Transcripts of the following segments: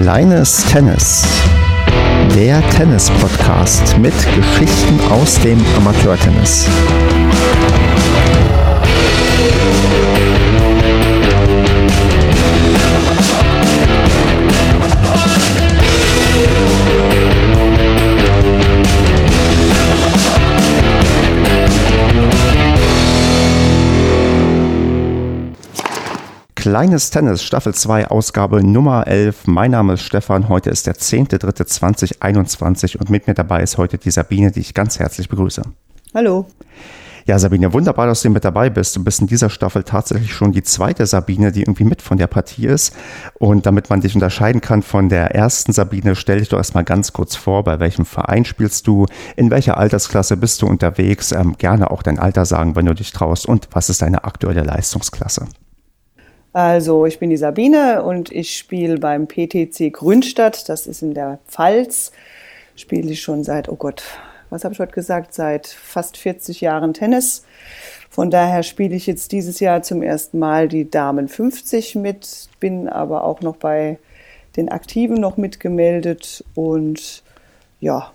Kleines Tennis. Der Tennis-Podcast mit Geschichten aus dem Amateurtennis. Kleines Tennis, Staffel 2, Ausgabe Nummer 11. Mein Name ist Stefan. Heute ist der 10.3.2021 und mit mir dabei ist heute die Sabine, die ich ganz herzlich begrüße. Hallo. Ja, Sabine, wunderbar, dass du mit dabei bist. Du bist in dieser Staffel tatsächlich schon die zweite Sabine, die irgendwie mit von der Partie ist. Und damit man dich unterscheiden kann von der ersten Sabine, stell dich doch erstmal ganz kurz vor, bei welchem Verein spielst du, in welcher Altersklasse bist du unterwegs, ähm, gerne auch dein Alter sagen, wenn du dich traust und was ist deine aktuelle Leistungsklasse? Also ich bin die Sabine und ich spiele beim PTC Grünstadt, das ist in der Pfalz. Spiele ich schon seit, oh Gott, was habe ich heute gesagt, seit fast 40 Jahren Tennis. Von daher spiele ich jetzt dieses Jahr zum ersten Mal die Damen 50 mit, bin aber auch noch bei den Aktiven noch mitgemeldet und ja,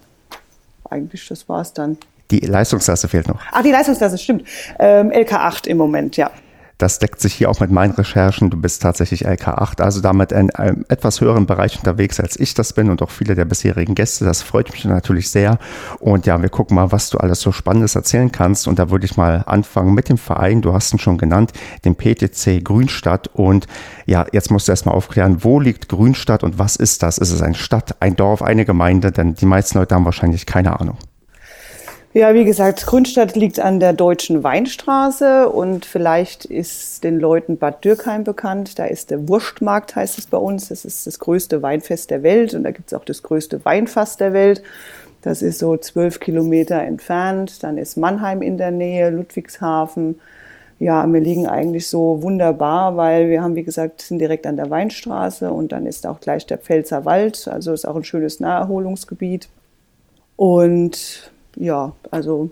eigentlich das war es dann. Die Leistungsklasse fehlt noch. Ach, die Leistungsklasse, stimmt. Ähm, LK8 im Moment, ja. Das deckt sich hier auch mit meinen Recherchen. Du bist tatsächlich LK8, also damit in einem etwas höheren Bereich unterwegs, als ich das bin und auch viele der bisherigen Gäste. Das freut mich natürlich sehr. Und ja, wir gucken mal, was du alles so Spannendes erzählen kannst. Und da würde ich mal anfangen mit dem Verein. Du hast ihn schon genannt, dem PTC Grünstadt. Und ja, jetzt musst du erstmal aufklären, wo liegt Grünstadt und was ist das? Ist es eine Stadt, ein Dorf, eine Gemeinde? Denn die meisten Leute haben wahrscheinlich keine Ahnung. Ja, wie gesagt, Grünstadt liegt an der Deutschen Weinstraße und vielleicht ist den Leuten Bad Dürkheim bekannt. Da ist der Wurstmarkt, heißt es bei uns. Das ist das größte Weinfest der Welt und da gibt es auch das größte Weinfass der Welt. Das ist so zwölf Kilometer entfernt. Dann ist Mannheim in der Nähe, Ludwigshafen. Ja, wir liegen eigentlich so wunderbar, weil wir haben, wie gesagt, sind direkt an der Weinstraße und dann ist auch gleich der Pfälzer Wald. Also ist auch ein schönes Naherholungsgebiet. Und ja, also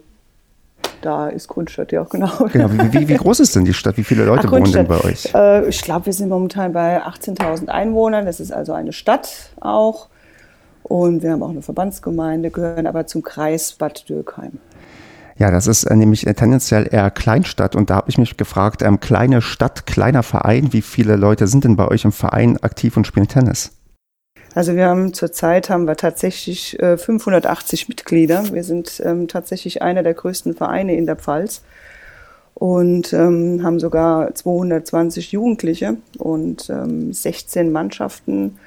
da ist Grundstadt ja auch genau. genau. Wie, wie, groß ist denn die Stadt? Wie viele Leute Ach, wohnen denn bei euch? Äh, ich glaube, wir sind momentan bei 18.000 Einwohnern. Das ist also eine Stadt auch. Und wir haben auch eine Verbandsgemeinde, gehören aber zum Kreis Bad Dürkheim. Ja, das ist äh, nämlich tendenziell eher Kleinstadt. Und da habe ich mich gefragt, ähm, kleine Stadt, kleiner Verein, wie viele Leute sind denn bei euch im Verein aktiv und spielen Tennis? Also wir haben zurzeit haben wir tatsächlich äh, 580 Mitglieder. Wir sind ähm, tatsächlich einer der größten Vereine in der Pfalz und ähm, haben sogar 220 Jugendliche und ähm, 16 Mannschaften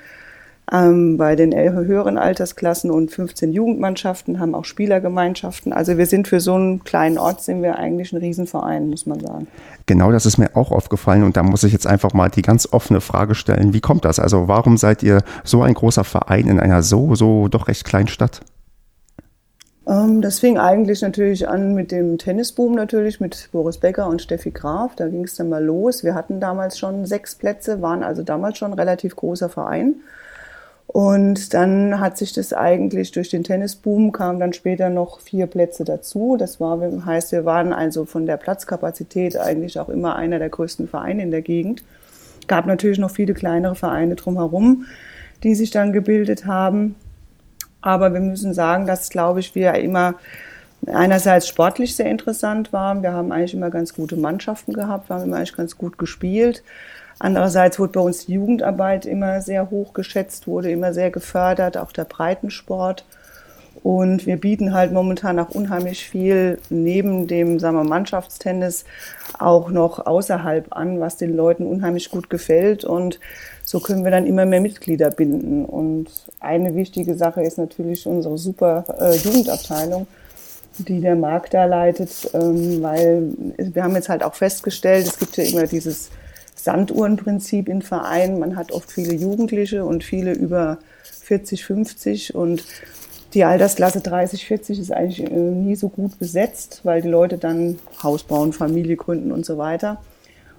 ähm, bei den höheren Altersklassen und 15 Jugendmannschaften, haben auch Spielergemeinschaften. Also wir sind für so einen kleinen Ort sind wir eigentlich ein Riesenverein, muss man sagen. Genau, das ist mir auch aufgefallen und da muss ich jetzt einfach mal die ganz offene Frage stellen. Wie kommt das? Also warum seid ihr so ein großer Verein in einer so, so doch recht kleinen Stadt? Ähm, das fing eigentlich natürlich an mit dem Tennisboom natürlich, mit Boris Becker und Steffi Graf. Da ging es dann mal los. Wir hatten damals schon sechs Plätze, waren also damals schon ein relativ großer Verein. Und dann hat sich das eigentlich durch den Tennisboom kamen dann später noch vier Plätze dazu. Das war, heißt, wir waren also von der Platzkapazität eigentlich auch immer einer der größten Vereine in der Gegend. Gab natürlich noch viele kleinere Vereine drumherum, die sich dann gebildet haben. Aber wir müssen sagen, dass, glaube ich, wir immer einerseits sportlich sehr interessant waren. Wir haben eigentlich immer ganz gute Mannschaften gehabt, wir haben immer eigentlich ganz gut gespielt. Andererseits wurde bei uns die Jugendarbeit immer sehr hoch geschätzt, wurde immer sehr gefördert, auch der Breitensport. Und wir bieten halt momentan auch unheimlich viel neben dem sagen wir, Mannschaftstennis auch noch außerhalb an, was den Leuten unheimlich gut gefällt. Und so können wir dann immer mehr Mitglieder binden. Und eine wichtige Sache ist natürlich unsere super äh, Jugendabteilung, die der Markt da leitet, ähm, weil wir haben jetzt halt auch festgestellt, es gibt ja immer dieses Sanduhrenprinzip in Vereinen. Man hat oft viele Jugendliche und viele über 40, 50 und die Altersklasse 30, 40 ist eigentlich äh, nie so gut besetzt, weil die Leute dann Haus bauen, Familie gründen und so weiter.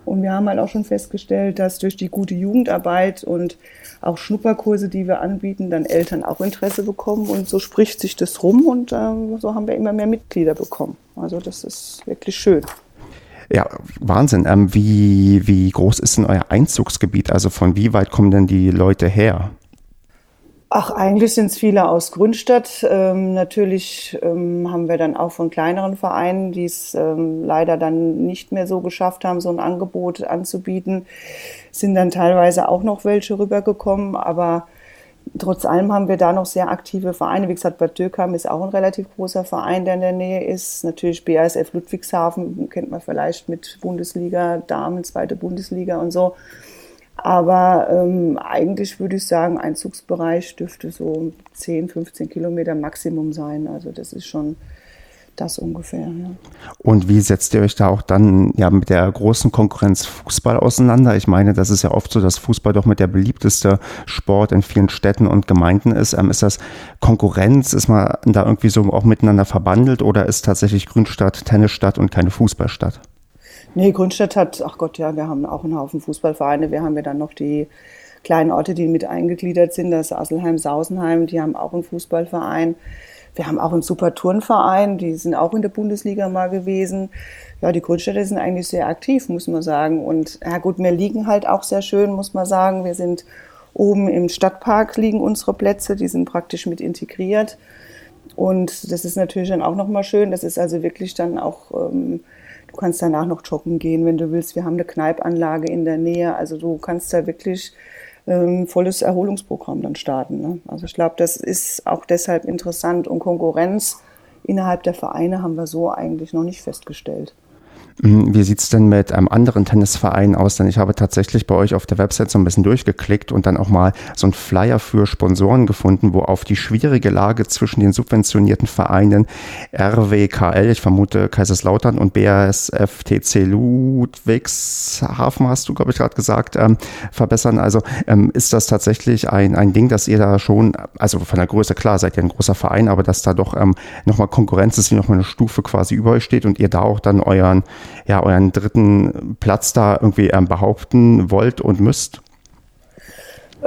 Und wir haben halt auch schon festgestellt, dass durch die gute Jugendarbeit und auch Schnupperkurse, die wir anbieten, dann Eltern auch Interesse bekommen. Und so spricht sich das rum und äh, so haben wir immer mehr Mitglieder bekommen. Also das ist wirklich schön. Ja, Wahnsinn. Ähm, wie, wie groß ist denn euer Einzugsgebiet? Also von wie weit kommen denn die Leute her? Ach, eigentlich sind es viele aus Grünstadt. Ähm, natürlich ähm, haben wir dann auch von kleineren Vereinen, die es ähm, leider dann nicht mehr so geschafft haben, so ein Angebot anzubieten, sind dann teilweise auch noch welche rübergekommen. Aber trotz allem haben wir da noch sehr aktive Vereine. Wie gesagt, Bad Dürkheim ist auch ein relativ großer Verein, der in der Nähe ist. Natürlich BASF Ludwigshafen kennt man vielleicht mit Bundesliga, Damen, zweite Bundesliga und so. Aber ähm, eigentlich würde ich sagen, Einzugsbereich dürfte so 10, 15 Kilometer Maximum sein. Also das ist schon das ungefähr. Ja. Und wie setzt ihr euch da auch dann ja mit der großen Konkurrenz Fußball auseinander? Ich meine, das ist ja oft so, dass Fußball doch mit der beliebteste Sport in vielen Städten und Gemeinden ist. Ähm, ist das Konkurrenz? Ist man da irgendwie so auch miteinander verbandelt oder ist tatsächlich Grünstadt Tennisstadt und keine Fußballstadt? Nee, Grünstadt hat, ach Gott, ja, wir haben auch einen Haufen Fußballvereine. Wir haben ja dann noch die kleinen Orte, die mit eingegliedert sind. Das ist Asselheim, Sausenheim, die haben auch einen Fußballverein. Wir haben auch einen super Turnverein, die sind auch in der Bundesliga mal gewesen. Ja, die Grünstädter sind eigentlich sehr aktiv, muss man sagen. Und ja gut, wir liegen halt auch sehr schön, muss man sagen. Wir sind oben im Stadtpark liegen unsere Plätze, die sind praktisch mit integriert. Und das ist natürlich dann auch nochmal schön. Das ist also wirklich dann auch ähm, Du kannst danach noch joggen gehen, wenn du willst. Wir haben eine Kneipanlage in der Nähe. Also du kannst da wirklich ähm, volles Erholungsprogramm dann starten. Ne? Also ich glaube, das ist auch deshalb interessant und Konkurrenz innerhalb der Vereine haben wir so eigentlich noch nicht festgestellt. Hm, wie sieht es denn mit einem anderen Tennisverein aus? Denn ich habe tatsächlich bei euch auf der Website so ein bisschen durchgeklickt und dann auch mal so einen Flyer für Sponsoren gefunden, wo auf die schwierige Lage zwischen den subventionierten Vereinen RWKL, ich vermute Kaiserslautern und BASF TC Ludwigshafen, hast du, glaube ich, gerade gesagt, ähm, verbessern. Also ähm, ist das tatsächlich ein, ein Ding, dass ihr da schon, also von der Größe, klar, seid ihr ein großer Verein, aber dass da doch ähm, nochmal Konkurrenz ist, die nochmal eine Stufe quasi über euch steht und ihr da auch dann euren ja, euren dritten Platz da irgendwie ähm, behaupten wollt und müsst?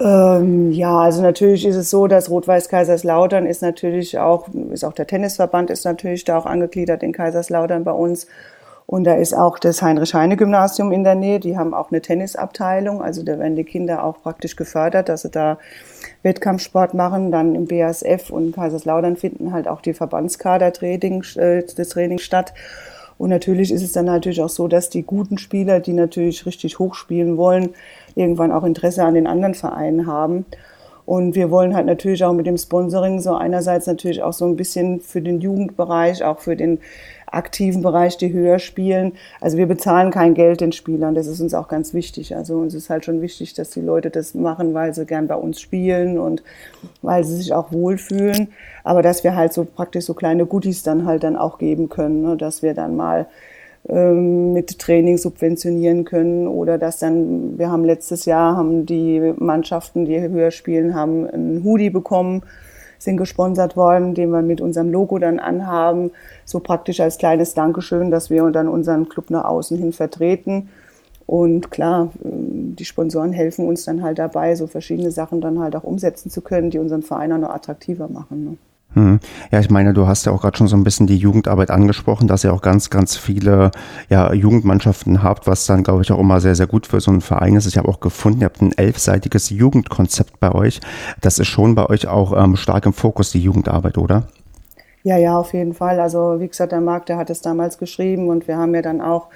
Ähm, ja, also natürlich ist es so, dass Rot-Weiß Kaiserslautern ist natürlich auch, ist auch der Tennisverband ist natürlich da auch angegliedert in Kaiserslautern bei uns. Und da ist auch das Heinrich-Heine-Gymnasium in der Nähe. Die haben auch eine Tennisabteilung. Also da werden die Kinder auch praktisch gefördert, dass sie da Wettkampfsport machen. Dann im BASF und Kaiserslautern finden halt auch die Verbandskader-Training, äh, das Training statt. Und natürlich ist es dann natürlich auch so, dass die guten Spieler, die natürlich richtig hoch spielen wollen, irgendwann auch Interesse an den anderen Vereinen haben. Und wir wollen halt natürlich auch mit dem Sponsoring so einerseits natürlich auch so ein bisschen für den Jugendbereich, auch für den aktiven Bereich, die höher spielen. Also wir bezahlen kein Geld den Spielern, das ist uns auch ganz wichtig. Also uns ist halt schon wichtig, dass die Leute das machen, weil sie gern bei uns spielen und weil sie sich auch wohlfühlen. Aber dass wir halt so praktisch so kleine Goodies dann halt dann auch geben können, ne? dass wir dann mal ähm, mit Training subventionieren können oder dass dann, wir haben letztes Jahr, haben die Mannschaften, die höher spielen, haben ein Hoodie bekommen, sind gesponsert worden, den wir mit unserem Logo dann anhaben, so praktisch als kleines Dankeschön, dass wir dann unseren Club nach außen hin vertreten. Und klar, ähm, die Sponsoren helfen uns dann halt dabei, so verschiedene Sachen dann halt auch umsetzen zu können, die unseren Verein auch noch attraktiver machen. Ne? Hm. Ja, ich meine, du hast ja auch gerade schon so ein bisschen die Jugendarbeit angesprochen, dass ihr auch ganz, ganz viele ja, Jugendmannschaften habt, was dann, glaube ich, auch immer sehr, sehr gut für so einen Verein ist. Ich habe auch gefunden, ihr habt ein elfseitiges Jugendkonzept bei euch. Das ist schon bei euch auch ähm, stark im Fokus, die Jugendarbeit, oder? Ja, ja, auf jeden Fall. Also wie gesagt, der Marc, der hat es damals geschrieben und wir haben ja dann auch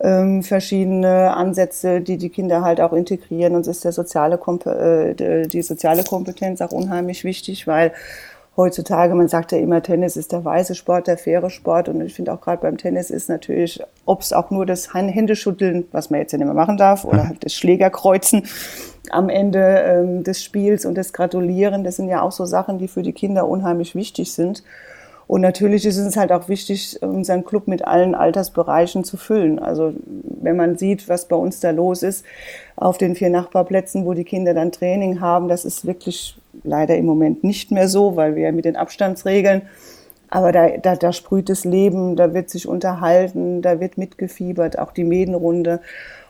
ähm, verschiedene Ansätze, die die Kinder halt auch integrieren. Uns ist der soziale äh, die soziale Kompetenz auch unheimlich wichtig, weil heutzutage, man sagt ja immer, Tennis ist der weiße Sport, der faire Sport. Und ich finde auch gerade beim Tennis ist natürlich, ob es auch nur das Händeschütteln, was man jetzt ja nicht mehr machen darf, oder halt das Schlägerkreuzen am Ende ähm, des Spiels und das Gratulieren, das sind ja auch so Sachen, die für die Kinder unheimlich wichtig sind. Und natürlich ist es halt auch wichtig, unseren Club mit allen Altersbereichen zu füllen. Also wenn man sieht, was bei uns da los ist, auf den vier Nachbarplätzen, wo die Kinder dann Training haben, das ist wirklich leider im Moment nicht mehr so, weil wir mit den Abstandsregeln, aber da, da, da sprüht das Leben, da wird sich unterhalten, da wird mitgefiebert, auch die Medenrunde.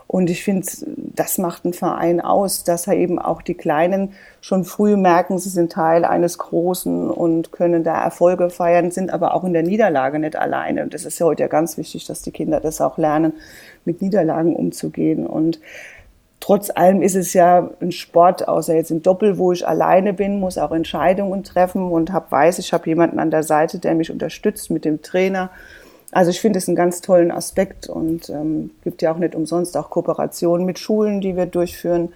Und ich finde, das macht einen Verein aus, dass er eben auch die Kleinen schon früh merken, sie sind Teil eines Großen und können da Erfolge feiern, sind aber auch in der Niederlage nicht alleine. Und das ist ja heute ja ganz wichtig, dass die Kinder das auch lernen, mit Niederlagen umzugehen. Und trotz allem ist es ja ein Sport, außer jetzt im Doppel, wo ich alleine bin, muss auch Entscheidungen treffen und hab, weiß, ich habe jemanden an der Seite, der mich unterstützt mit dem Trainer. Also ich finde es einen ganz tollen Aspekt und ähm, gibt ja auch nicht umsonst auch Kooperationen mit Schulen, die wir durchführen,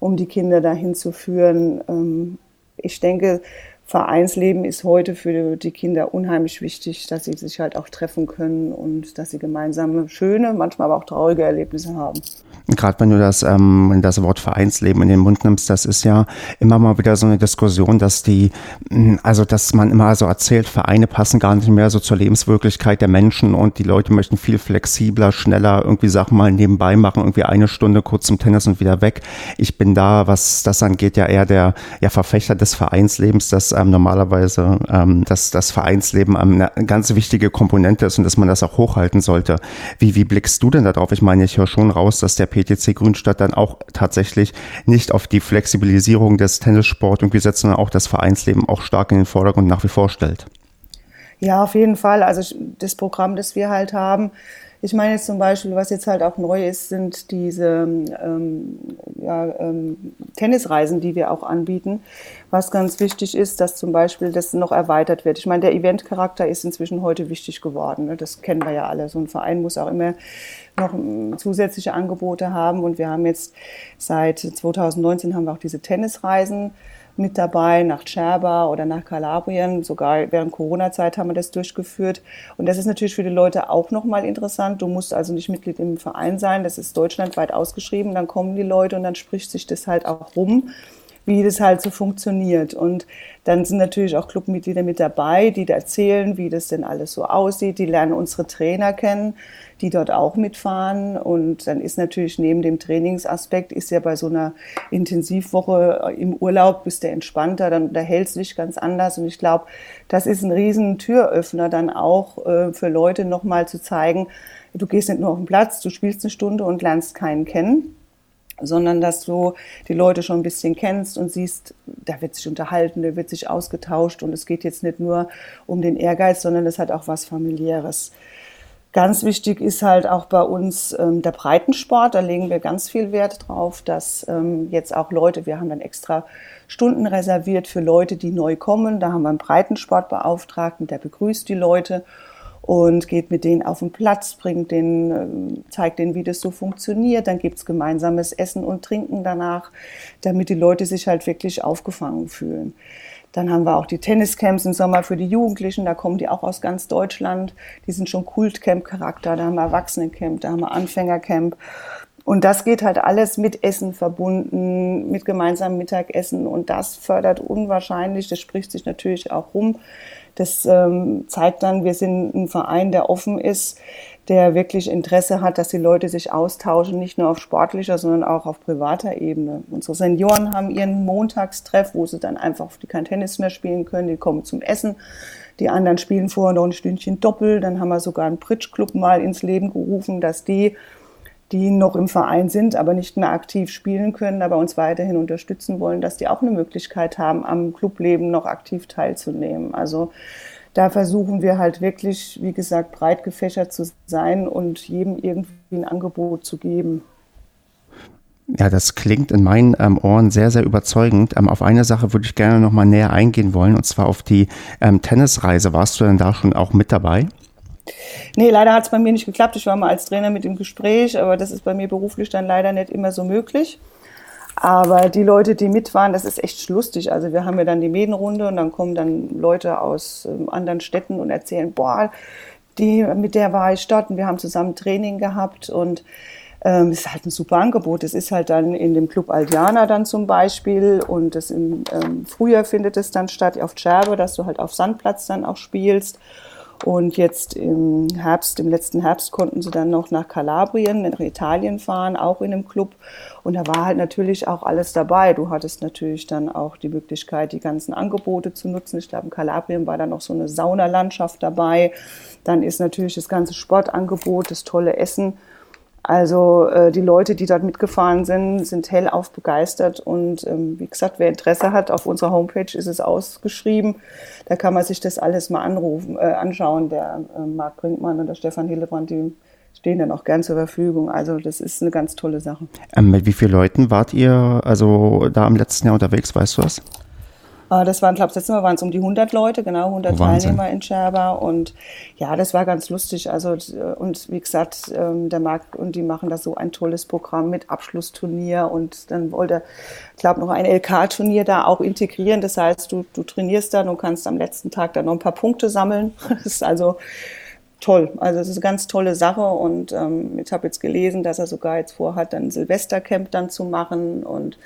um die Kinder dahin zu führen. Ähm, ich denke, Vereinsleben ist heute für die Kinder unheimlich wichtig, dass sie sich halt auch treffen können und dass sie gemeinsame schöne, manchmal aber auch traurige Erlebnisse haben. Gerade wenn du das, ähm, das Wort Vereinsleben in den Mund nimmst, das ist ja immer mal wieder so eine Diskussion, dass die, hm, also dass man immer so erzählt, Vereine passen gar nicht mehr so zur Lebenswirklichkeit der Menschen und die Leute möchten viel flexibler, schneller irgendwie Sachen mal nebenbei machen, irgendwie eine Stunde kurz zum Tennis und wieder weg. Ich bin da, was das angeht, ja eher der ja, Verfechter des Vereinslebens, dass ähm, normalerweise ähm, dass das Vereinsleben eine ganz wichtige Komponente ist und dass man das auch hochhalten sollte. Wie, wie blickst du denn darauf? Ich meine, ich höre schon raus, dass der PTC Grünstadt dann auch tatsächlich nicht auf die Flexibilisierung des Tennissports irgendwie setzt, sondern auch das Vereinsleben auch stark in den Vordergrund nach wie vor stellt. Ja, auf jeden Fall. Also das Programm, das wir halt haben, ich meine jetzt zum Beispiel, was jetzt halt auch neu ist, sind diese ähm, ja, ähm, Tennisreisen, die wir auch anbieten. Was ganz wichtig ist, dass zum Beispiel das noch erweitert wird. Ich meine, der Eventcharakter ist inzwischen heute wichtig geworden. Ne? Das kennen wir ja alle. So ein Verein muss auch immer noch ähm, zusätzliche Angebote haben. Und wir haben jetzt seit 2019 haben wir auch diese Tennisreisen mit dabei nach Cherba oder nach Kalabrien. Sogar während Corona-Zeit haben wir das durchgeführt. Und das ist natürlich für die Leute auch nochmal interessant. Du musst also nicht Mitglied im Verein sein. Das ist deutschlandweit ausgeschrieben. Dann kommen die Leute und dann spricht sich das halt auch rum wie das halt so funktioniert. Und dann sind natürlich auch Clubmitglieder mit dabei, die da erzählen, wie das denn alles so aussieht. Die lernen unsere Trainer kennen die dort auch mitfahren. Und dann ist natürlich neben dem Trainingsaspekt, ist ja bei so einer Intensivwoche im Urlaub, bist du entspannter, dann unterhältst du dich ganz anders. Und ich glaube, das ist ein riesen Türöffner dann auch äh, für Leute nochmal zu zeigen, du gehst nicht nur auf den Platz, du spielst eine Stunde und lernst keinen kennen sondern dass du die Leute schon ein bisschen kennst und siehst, da wird sich unterhalten, da wird sich ausgetauscht und es geht jetzt nicht nur um den Ehrgeiz, sondern es hat auch was familiäres. Ganz wichtig ist halt auch bei uns ähm, der Breitensport. Da legen wir ganz viel Wert drauf, dass ähm, jetzt auch Leute, wir haben dann extra Stunden reserviert für Leute, die neu kommen. Da haben wir einen Breitensportbeauftragten, der begrüßt die Leute und geht mit denen auf den Platz, bringt denen, ähm, zeigt denen, wie das so funktioniert. Dann gibt's gemeinsames Essen und Trinken danach, damit die Leute sich halt wirklich aufgefangen fühlen. Dann haben wir auch die Tenniscamps im Sommer für die Jugendlichen, da kommen die auch aus ganz Deutschland. Die sind schon Kultcamp-Charakter, da haben wir Erwachsenencamp, da haben wir Anfängercamp. Und das geht halt alles mit Essen verbunden, mit gemeinsamem Mittagessen. Und das fördert unwahrscheinlich, das spricht sich natürlich auch rum. Das ähm, zeigt dann, wir sind ein Verein, der offen ist, der wirklich Interesse hat, dass die Leute sich austauschen, nicht nur auf sportlicher, sondern auch auf privater Ebene. Unsere Senioren haben ihren Montagstreff, wo sie dann einfach, die kein Tennis mehr spielen können, die kommen zum Essen. Die anderen spielen vorher noch ein Stündchen Doppel. Dann haben wir sogar einen Bridge-Club mal ins Leben gerufen, dass die, die noch im Verein sind, aber nicht mehr aktiv spielen können, aber uns weiterhin unterstützen wollen, dass die auch eine Möglichkeit haben, am Clubleben noch aktiv teilzunehmen. Also da versuchen wir halt wirklich, wie gesagt, breit gefächert zu sein und jedem irgendwie ein Angebot zu geben. Ja, das klingt in meinen ähm, Ohren sehr, sehr überzeugend. Ähm, auf eine Sache würde ich gerne noch mal näher eingehen wollen, und zwar auf die ähm, Tennisreise. Warst du denn da schon auch mit dabei? Nee, leider hat es bei mir nicht geklappt. Ich war mal als Trainer mit im Gespräch, aber das ist bei mir beruflich dann leider nicht immer so möglich. Aber die Leute, die mit waren, das ist echt lustig. Also wir haben ja dann die Mädenrunde und dann kommen dann Leute aus ähm, anderen Städten und erzählen, boah, die, mit der war ich dort und wir haben zusammen Training gehabt und ähm, ist halt ein super Angebot. Es ist halt dann in dem Club Aldiana dann zum Beispiel und das im ähm, Frühjahr findet es dann statt auf Cerbe, dass du halt auf Sandplatz dann auch spielst. Und jetzt im Herbst, im letzten Herbst konnten sie dann noch nach Kalabrien, nach Italien fahren, auch in einem Club. Und da war halt natürlich auch alles dabei. Du hattest natürlich dann auch die Möglichkeit, die ganzen Angebote zu nutzen. Ich glaube, in Kalabrien war dann noch so eine Saunalandschaft dabei. Dann ist natürlich das ganze Sportangebot, das tolle Essen also äh, die Leute, die dort mitgefahren sind, sind hellauf begeistert und ähm, wie gesagt, wer Interesse hat, auf unserer Homepage ist es ausgeschrieben. Da kann man sich das alles mal anrufen, äh, anschauen. Der äh, Marc Brinkmann und der Stefan Hillebrand, die stehen dann auch gern zur Verfügung. Also das ist eine ganz tolle Sache. Ähm, mit wie vielen Leuten wart ihr also da im letzten Jahr unterwegs, weißt du was? Äh, das waren, glaube ich, letztes Mal waren es um die 100 Leute, genau, 100 Wahnsinn. Teilnehmer in Scherber. Und ja, das war ganz lustig. Also, und wie gesagt, ähm, der Marc und die machen da so ein tolles Programm mit Abschlussturnier. Und dann wollte, ich glaube, noch ein LK-Turnier da auch integrieren. Das heißt, du, du trainierst dann und kannst am letzten Tag dann noch ein paar Punkte sammeln. Das ist also toll. Also es ist eine ganz tolle Sache und ähm, ich habe jetzt gelesen, dass er sogar jetzt vorhat, dann Silvestercamp dann zu machen und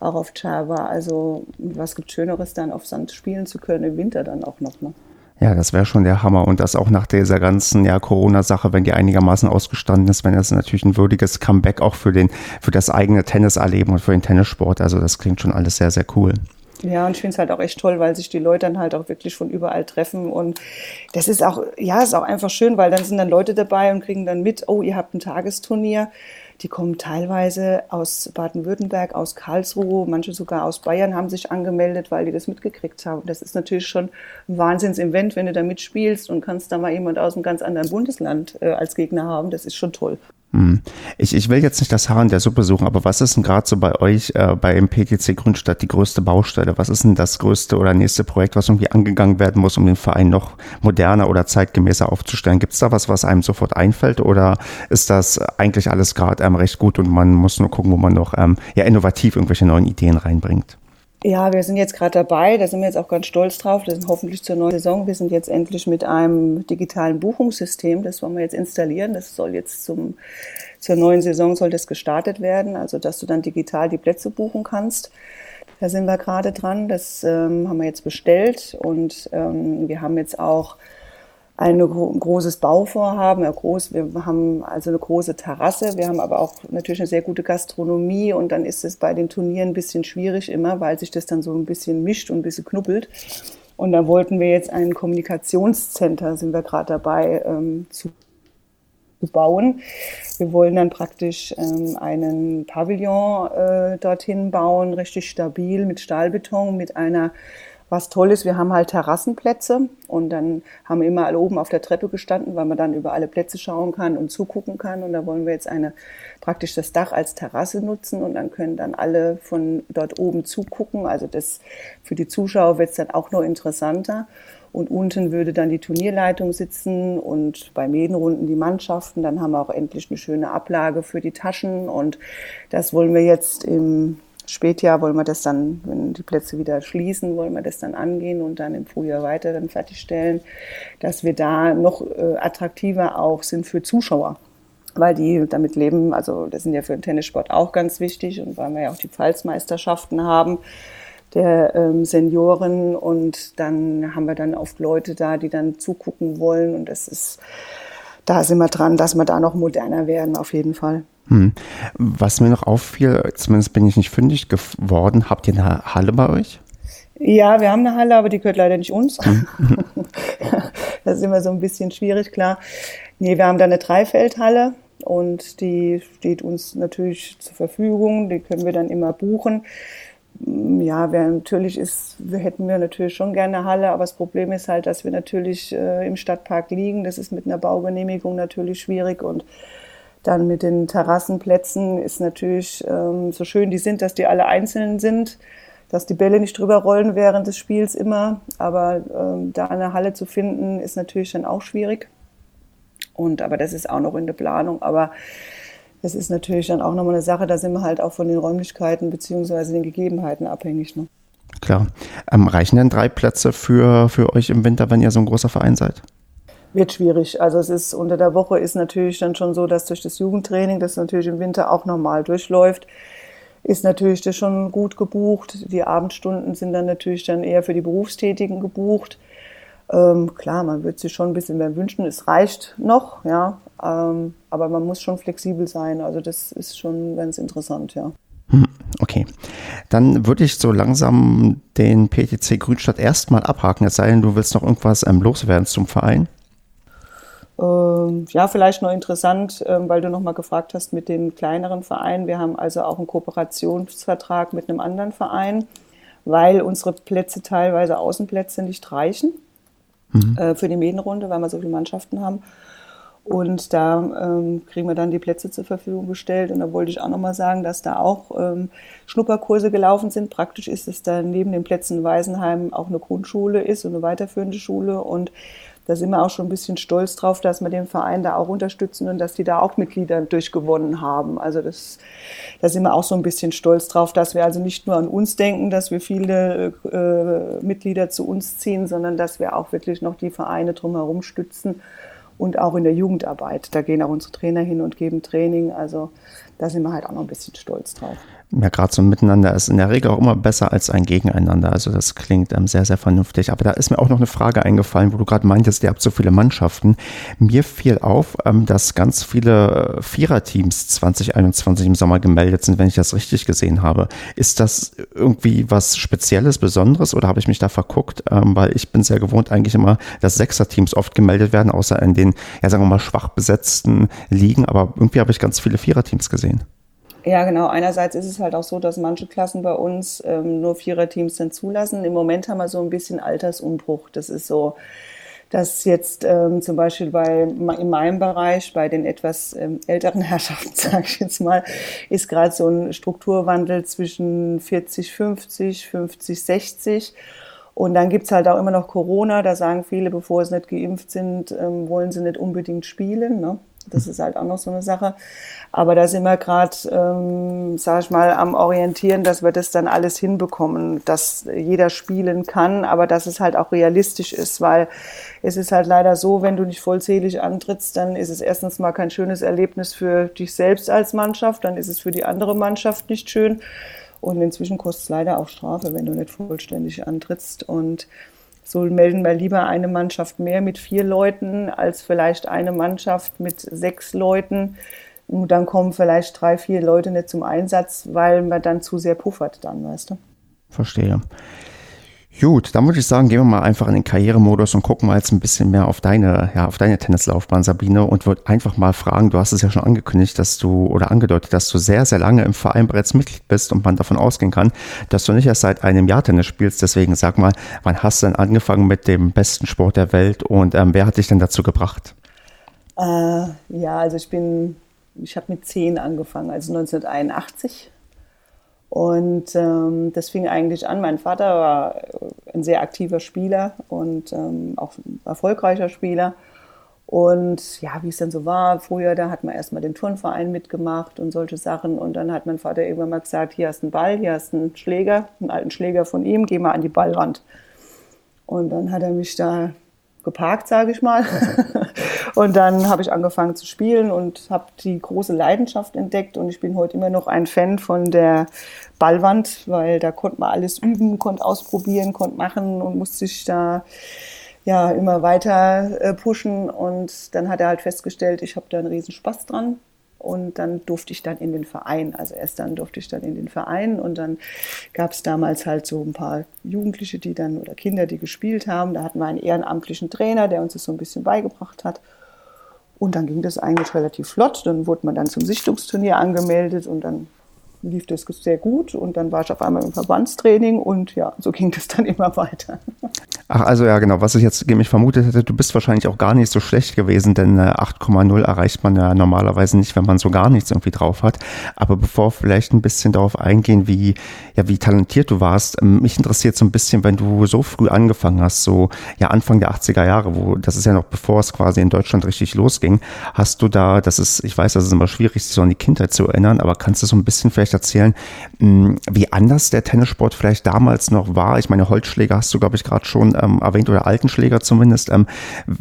auch auf Java. Also was gibt Schöneres dann auf Sand spielen zu können im Winter dann auch noch. Ne? Ja, das wäre schon der Hammer. Und das auch nach dieser ganzen ja, Corona-Sache, wenn die einigermaßen ausgestanden ist, wenn das natürlich ein würdiges Comeback auch für, den, für das eigene Tenniserleben und für den Tennissport. Also das klingt schon alles sehr, sehr cool. Ja, und ich finde es halt auch echt toll, weil sich die Leute dann halt auch wirklich von überall treffen. Und das ist auch, ja, ist auch einfach schön, weil dann sind dann Leute dabei und kriegen dann mit, oh, ihr habt ein Tagesturnier. Die kommen teilweise aus Baden-Württemberg, aus Karlsruhe, manche sogar aus Bayern haben sich angemeldet, weil die das mitgekriegt haben. Das ist natürlich schon ein Wahnsinns-Event, wenn du da mitspielst und kannst da mal jemand aus einem ganz anderen Bundesland äh, als Gegner haben. Das ist schon toll. Hm. Ich, ich will jetzt nicht das Haar in der Suppe suchen, aber was ist denn gerade so bei euch äh, bei PTC Grundstadt die größte Baustelle? Was ist denn das größte oder nächste Projekt, was irgendwie angegangen werden muss, um den Verein noch moderner oder zeitgemäßer aufzustellen? Gibt es da was, was einem sofort einfällt oder ist das eigentlich alles gerade ähm, recht gut und man muss nur gucken, wo man noch ähm, ja, innovativ irgendwelche neuen Ideen reinbringt? Ja, wir sind jetzt gerade dabei, da sind wir jetzt auch ganz stolz drauf. Das ist hoffentlich zur neuen Saison. Wir sind jetzt endlich mit einem digitalen Buchungssystem, das wollen wir jetzt installieren. Das soll jetzt zum, zur neuen Saison soll das gestartet werden, also dass du dann digital die Plätze buchen kannst. Da sind wir gerade dran. Das ähm, haben wir jetzt bestellt und ähm, wir haben jetzt auch ein großes Bauvorhaben, ja, groß, wir haben also eine große Terrasse, wir haben aber auch natürlich eine sehr gute Gastronomie und dann ist es bei den Turnieren ein bisschen schwierig immer, weil sich das dann so ein bisschen mischt und ein bisschen knuppelt. Und da wollten wir jetzt ein Kommunikationscenter, sind wir gerade dabei ähm, zu, zu, bauen. Wir wollen dann praktisch ähm, einen Pavillon äh, dorthin bauen, richtig stabil mit Stahlbeton, mit einer was toll ist, wir haben halt Terrassenplätze und dann haben wir immer alle oben auf der Treppe gestanden, weil man dann über alle Plätze schauen kann und zugucken kann. Und da wollen wir jetzt eine praktisch das Dach als Terrasse nutzen und dann können dann alle von dort oben zugucken. Also das für die Zuschauer wird es dann auch noch interessanter. Und unten würde dann die Turnierleitung sitzen und bei Medenrunden die Mannschaften. Dann haben wir auch endlich eine schöne Ablage für die Taschen. Und das wollen wir jetzt im Spätjahr wollen wir das dann, wenn die Plätze wieder schließen, wollen wir das dann angehen und dann im Frühjahr weiter dann fertigstellen, dass wir da noch äh, attraktiver auch sind für Zuschauer. Weil die damit leben, also das sind ja für den Tennissport auch ganz wichtig und weil wir ja auch die Pfalzmeisterschaften haben der ähm, Senioren und dann haben wir dann oft Leute da, die dann zugucken wollen und das ist, da sind wir dran, dass wir da noch moderner werden, auf jeden Fall. Hm. Was mir noch auffiel, zumindest bin ich nicht fündig geworden, habt ihr eine Halle bei euch? Ja, wir haben eine Halle, aber die gehört leider nicht uns. Hm. das ist immer so ein bisschen schwierig, klar. Nee, wir haben da eine Dreifeldhalle und die steht uns natürlich zur Verfügung. Die können wir dann immer buchen. Ja, wer natürlich ist, wir hätten wir natürlich schon gerne eine Halle, aber das Problem ist halt, dass wir natürlich äh, im Stadtpark liegen. Das ist mit einer Baugenehmigung natürlich schwierig und dann mit den Terrassenplätzen ist natürlich ähm, so schön die sind, dass die alle einzeln sind, dass die Bälle nicht drüber rollen während des Spiels immer. Aber ähm, da eine Halle zu finden, ist natürlich dann auch schwierig. Und aber das ist auch noch in der Planung. Aber das ist natürlich dann auch nochmal eine Sache, da sind wir halt auch von den Räumlichkeiten beziehungsweise den Gegebenheiten abhängig. Ne? Klar. Ähm, reichen denn drei Plätze für, für euch im Winter, wenn ihr so ein großer Verein seid? Wird schwierig. Also es ist unter der Woche ist natürlich dann schon so, dass durch das Jugendtraining, das natürlich im Winter auch normal durchläuft, ist natürlich das schon gut gebucht. Die Abendstunden sind dann natürlich dann eher für die Berufstätigen gebucht. Ähm, klar, man wird sich schon ein bisschen mehr wünschen. Es reicht noch, ja, ähm, aber man muss schon flexibel sein. Also das ist schon ganz interessant, ja. Hm, okay, dann würde ich so langsam den PTC Grünstadt erstmal abhaken, es sei denn, du willst noch irgendwas ähm, loswerden zum Verein. Ähm, ja, vielleicht noch interessant, ähm, weil du nochmal gefragt hast mit den kleineren Vereinen. Wir haben also auch einen Kooperationsvertrag mit einem anderen Verein, weil unsere Plätze teilweise Außenplätze nicht reichen mhm. Äh, für die Medienrunde, weil wir so viele Mannschaften haben. Und da ähm, kriegen wir dann die Plätze zur Verfügung gestellt. Und da wollte ich auch nochmal sagen, dass da auch ähm, Schnupperkurse gelaufen sind. Praktisch ist es da neben den Plätzen in Weisenheim auch eine Grundschule ist und eine weiterführende Schule. Und da sind wir auch schon ein bisschen stolz drauf, dass wir den Verein da auch unterstützen und dass die da auch Mitglieder durchgewonnen haben. Also das, da sind wir auch so ein bisschen stolz drauf, dass wir also nicht nur an uns denken, dass wir viele äh, Mitglieder zu uns ziehen, sondern dass wir auch wirklich noch die Vereine drumherum stützen und auch in der Jugendarbeit. Da gehen auch unsere Trainer hin und geben Training. Also da sind wir halt auch noch ein bisschen stolz drauf ja, gerade so ein Miteinander ist in der Regel auch immer besser als ein Gegeneinander. Also das klingt ähm, sehr, sehr vernünftig. Aber da ist mir auch noch eine Frage eingefallen, wo du gerade meintest, ihr habt so viele Mannschaften. Mir fiel auf, ähm, dass ganz viele äh, Viererteams 2021 im Sommer gemeldet sind, wenn ich das richtig gesehen habe. Ist das irgendwie was Spezielles, Besonderes oder habe ich mich da verguckt? Ähm, weil ich bin sehr gewohnt eigentlich immer, dass Sechserteams oft gemeldet werden, außer in den, ja sagen wir mal, schwach besetzten Ligen. Aber irgendwie habe ich ganz viele Viererteams gesehen. Ja, genau. Einerseits ist es halt auch so, dass manche Klassen bei uns ähm, nur Viererteams dann zulassen. Im Moment haben wir so ein bisschen Altersumbruch. Das ist so, dass jetzt ähm, zum Beispiel bei in meinem Bereich, bei den etwas ähm, älteren Herrschaften, sage ich jetzt mal, ist gerade so ein Strukturwandel zwischen 40, 50, 50, 60. Und dann gibt's halt auch immer noch Corona. Da sagen viele, bevor sie nicht geimpft sind, ähm, wollen sie nicht unbedingt spielen. Ne? Das ist halt auch noch so eine Sache. Aber da sind wir gerade, ähm, sag ich mal, am Orientieren, dass wir das dann alles hinbekommen, dass jeder spielen kann, aber dass es halt auch realistisch ist, weil es ist halt leider so, wenn du nicht vollzählig antrittst, dann ist es erstens mal kein schönes Erlebnis für dich selbst als Mannschaft, dann ist es für die andere Mannschaft nicht schön. Und inzwischen kostet es leider auch Strafe, wenn du nicht vollständig antrittst. Und so melden wir lieber eine Mannschaft mehr mit vier Leuten als vielleicht eine Mannschaft mit sechs Leuten. Und dann kommen vielleicht drei, vier Leute nicht zum Einsatz, weil man dann zu sehr puffert dann, weißt du. Verstehe. Gut, dann würde ich sagen, gehen wir mal einfach in den Karrieremodus und gucken mal jetzt ein bisschen mehr auf deine, ja, auf deine Tennislaufbahn, Sabine, und würde einfach mal fragen, du hast es ja schon angekündigt, dass du oder angedeutet, dass du sehr, sehr lange im Verein bereits Mitglied bist und man davon ausgehen kann, dass du nicht erst seit einem Jahr Tennis spielst. Deswegen sag mal, wann hast du denn angefangen mit dem besten Sport der Welt und ähm, wer hat dich denn dazu gebracht? Äh, ja, also ich bin, ich habe mit zehn angefangen, also 1981 und ähm, das fing eigentlich an. Mein Vater war ein sehr aktiver Spieler und ähm, auch ein erfolgreicher Spieler. Und ja, wie es dann so war, früher, da hat man erstmal den Turnverein mitgemacht und solche Sachen. Und dann hat mein Vater irgendwann mal gesagt, hier hast du einen Ball, hier hast du einen Schläger, einen alten Schläger von ihm, geh mal an die Ballwand. Und dann hat er mich da geparkt, sage ich mal. und dann habe ich angefangen zu spielen und habe die große Leidenschaft entdeckt. Und ich bin heute immer noch ein Fan von der Ballwand, weil da konnte man alles üben, konnte ausprobieren, konnte machen und musste sich da ja immer weiter äh, pushen. Und dann hat er halt festgestellt, ich habe da einen riesen Spaß dran und dann durfte ich dann in den Verein. Also erst dann durfte ich dann in den Verein und dann gab es damals halt so ein paar Jugendliche, die dann oder Kinder, die gespielt haben. Da hatten wir einen ehrenamtlichen Trainer, der uns das so ein bisschen beigebracht hat. Und dann ging das eigentlich relativ flott. Dann wurde man dann zum Sichtungsturnier angemeldet und dann lief das sehr gut und dann war ich auf einmal im Verbandstraining und ja, so ging das dann immer weiter. Ach, also ja, genau, was ich jetzt nämlich vermutet hätte, du bist wahrscheinlich auch gar nicht so schlecht gewesen, denn 8,0 erreicht man ja normalerweise nicht, wenn man so gar nichts irgendwie drauf hat. Aber bevor vielleicht ein bisschen darauf eingehen, wie, ja, wie talentiert du warst, ähm, mich interessiert so ein bisschen, wenn du so früh angefangen hast, so ja Anfang der 80er Jahre, wo das ist ja noch bevor es quasi in Deutschland richtig losging, hast du da, das ist, ich weiß, das ist immer schwierig, sich so an die Kindheit zu erinnern, aber kannst du so ein bisschen vielleicht erzählen, hm, wie anders der Tennissport vielleicht damals noch war? Ich meine, Holzschläger hast du, glaube ich, gerade schon ähm, erwähnt oder Altenschläger zumindest. Ähm,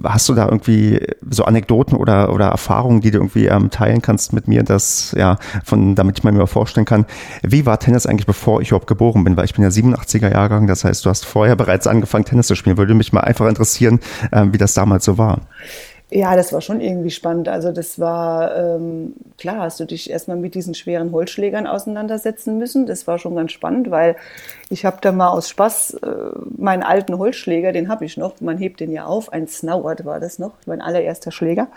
hast du da irgendwie so Anekdoten oder, oder Erfahrungen, die du irgendwie ähm, teilen kannst mit mir, dass, ja, von, damit ich mir mal vorstellen kann, wie war Tennis eigentlich, bevor ich überhaupt geboren bin? Weil ich bin ja 87er Jahrgang, das heißt, du hast vorher bereits angefangen, Tennis zu spielen. Würde mich mal einfach interessieren, ähm, wie das damals so war. Ja, das war schon irgendwie spannend. Also das war, ähm, klar, hast du dich erstmal mit diesen schweren Holzschlägern auseinandersetzen müssen. Das war schon ganz spannend, weil ich habe da mal aus Spaß äh, meinen alten Holzschläger, den habe ich noch, man hebt den ja auf, ein Snowert war das noch, mein allererster Schläger.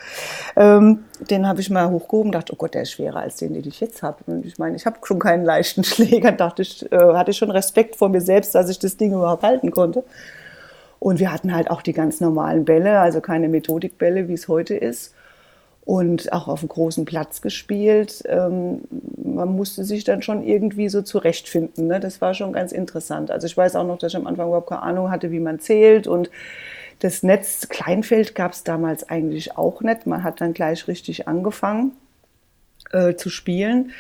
Ähm, den habe ich mal hochgehoben, dachte, oh Gott, der ist schwerer als den, den ich jetzt habe. Und ich meine, ich habe schon keinen leichten Schläger, dachte ich, äh, hatte ich schon Respekt vor mir selbst, dass ich das Ding überhaupt halten konnte. Und wir hatten halt auch die ganz normalen Bälle, also keine Methodikbälle, wie es heute ist. und auch auf einem großen Platz gespielt. Ähm, man musste sich dann schon irgendwie so zurechtfinden. Ne? Das war schon ganz interessant. Also ich weiß auch noch, dass ich am Anfang überhaupt keine Ahnung hatte, wie man zählt und das Netz Kleinfeld gab es damals eigentlich auch nicht. Man hat dann gleich richtig angefangen äh, zu spielen.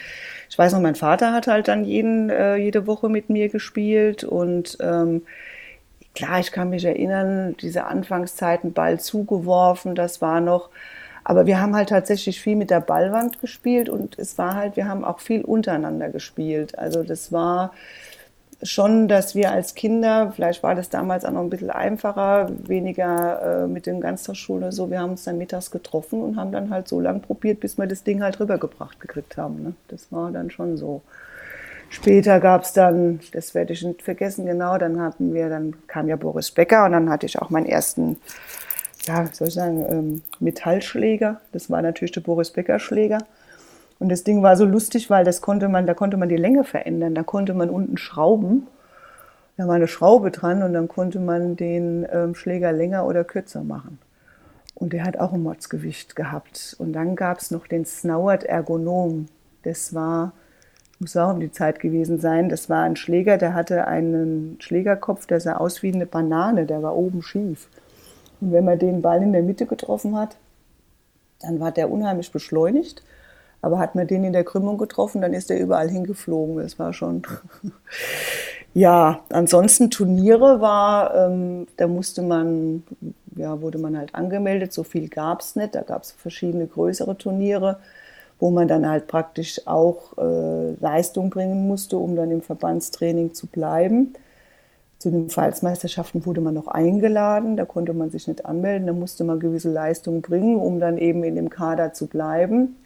Ich weiß noch, mein Vater hat halt dann jeden, äh, jede Woche mit mir gespielt und ähm, klar, ich kann mich erinnern, diese Anfangszeiten Ball zugeworfen, das war noch aber wir haben halt tatsächlich viel mit der Ballwand gespielt und es war halt, wir haben auch viel untereinander gespielt. Also das war schon, dass wir als Kinder, vielleicht war das damals auch noch ein bisschen einfacher, weniger äh, mit den Ganztagsschulen oder so, wir haben uns dann mittags getroffen und haben dann halt so lange probiert, bis wir das Ding halt rübergebracht gekriegt haben. Ne? Das war dann schon so. Später gab es dann, das werde ich nicht vergessen, genau, dann hatten wir, dann kam ja Boris Becker und dann hatte ich auch meinen ersten ja, soll ich sagen, ähm, Metallschläger. Das war natürlich der Boris Becker Schläger. Und das Ding war so lustig, weil das konnte man, da konnte man die Länge verändern. Da konnte man unten schrauben. Da war eine Schraube dran und dann konnte man den ähm, Schläger länger oder kürzer machen. Und der hat auch ein Mordsgewicht gehabt. Und dann gab es noch den Snauert Ergonom. Das war, muss auch um die Zeit gewesen sein, das war ein Schläger, der hatte einen Schlägerkopf, der sah aus wie eine Banane, der war oben schief. Und wenn man den Ball in der Mitte getroffen hat, dann war der unheimlich beschleunigt. Aber hat man den in der Krümmung getroffen, dann ist er überall hingeflogen. Das war schon. ja, ansonsten Turniere war, ähm, da musste man, ja, wurde man halt angemeldet. So viel gab es nicht. Da gab es verschiedene größere Turniere, wo man dann halt praktisch auch äh, Leistung bringen musste, um dann im Verbandstraining zu bleiben. Zu den Pfalzmeisterschaften wurde man noch eingeladen, da konnte man sich nicht anmelden, da musste man gewisse Leistungen bringen, um dann eben in dem Kader zu bleiben.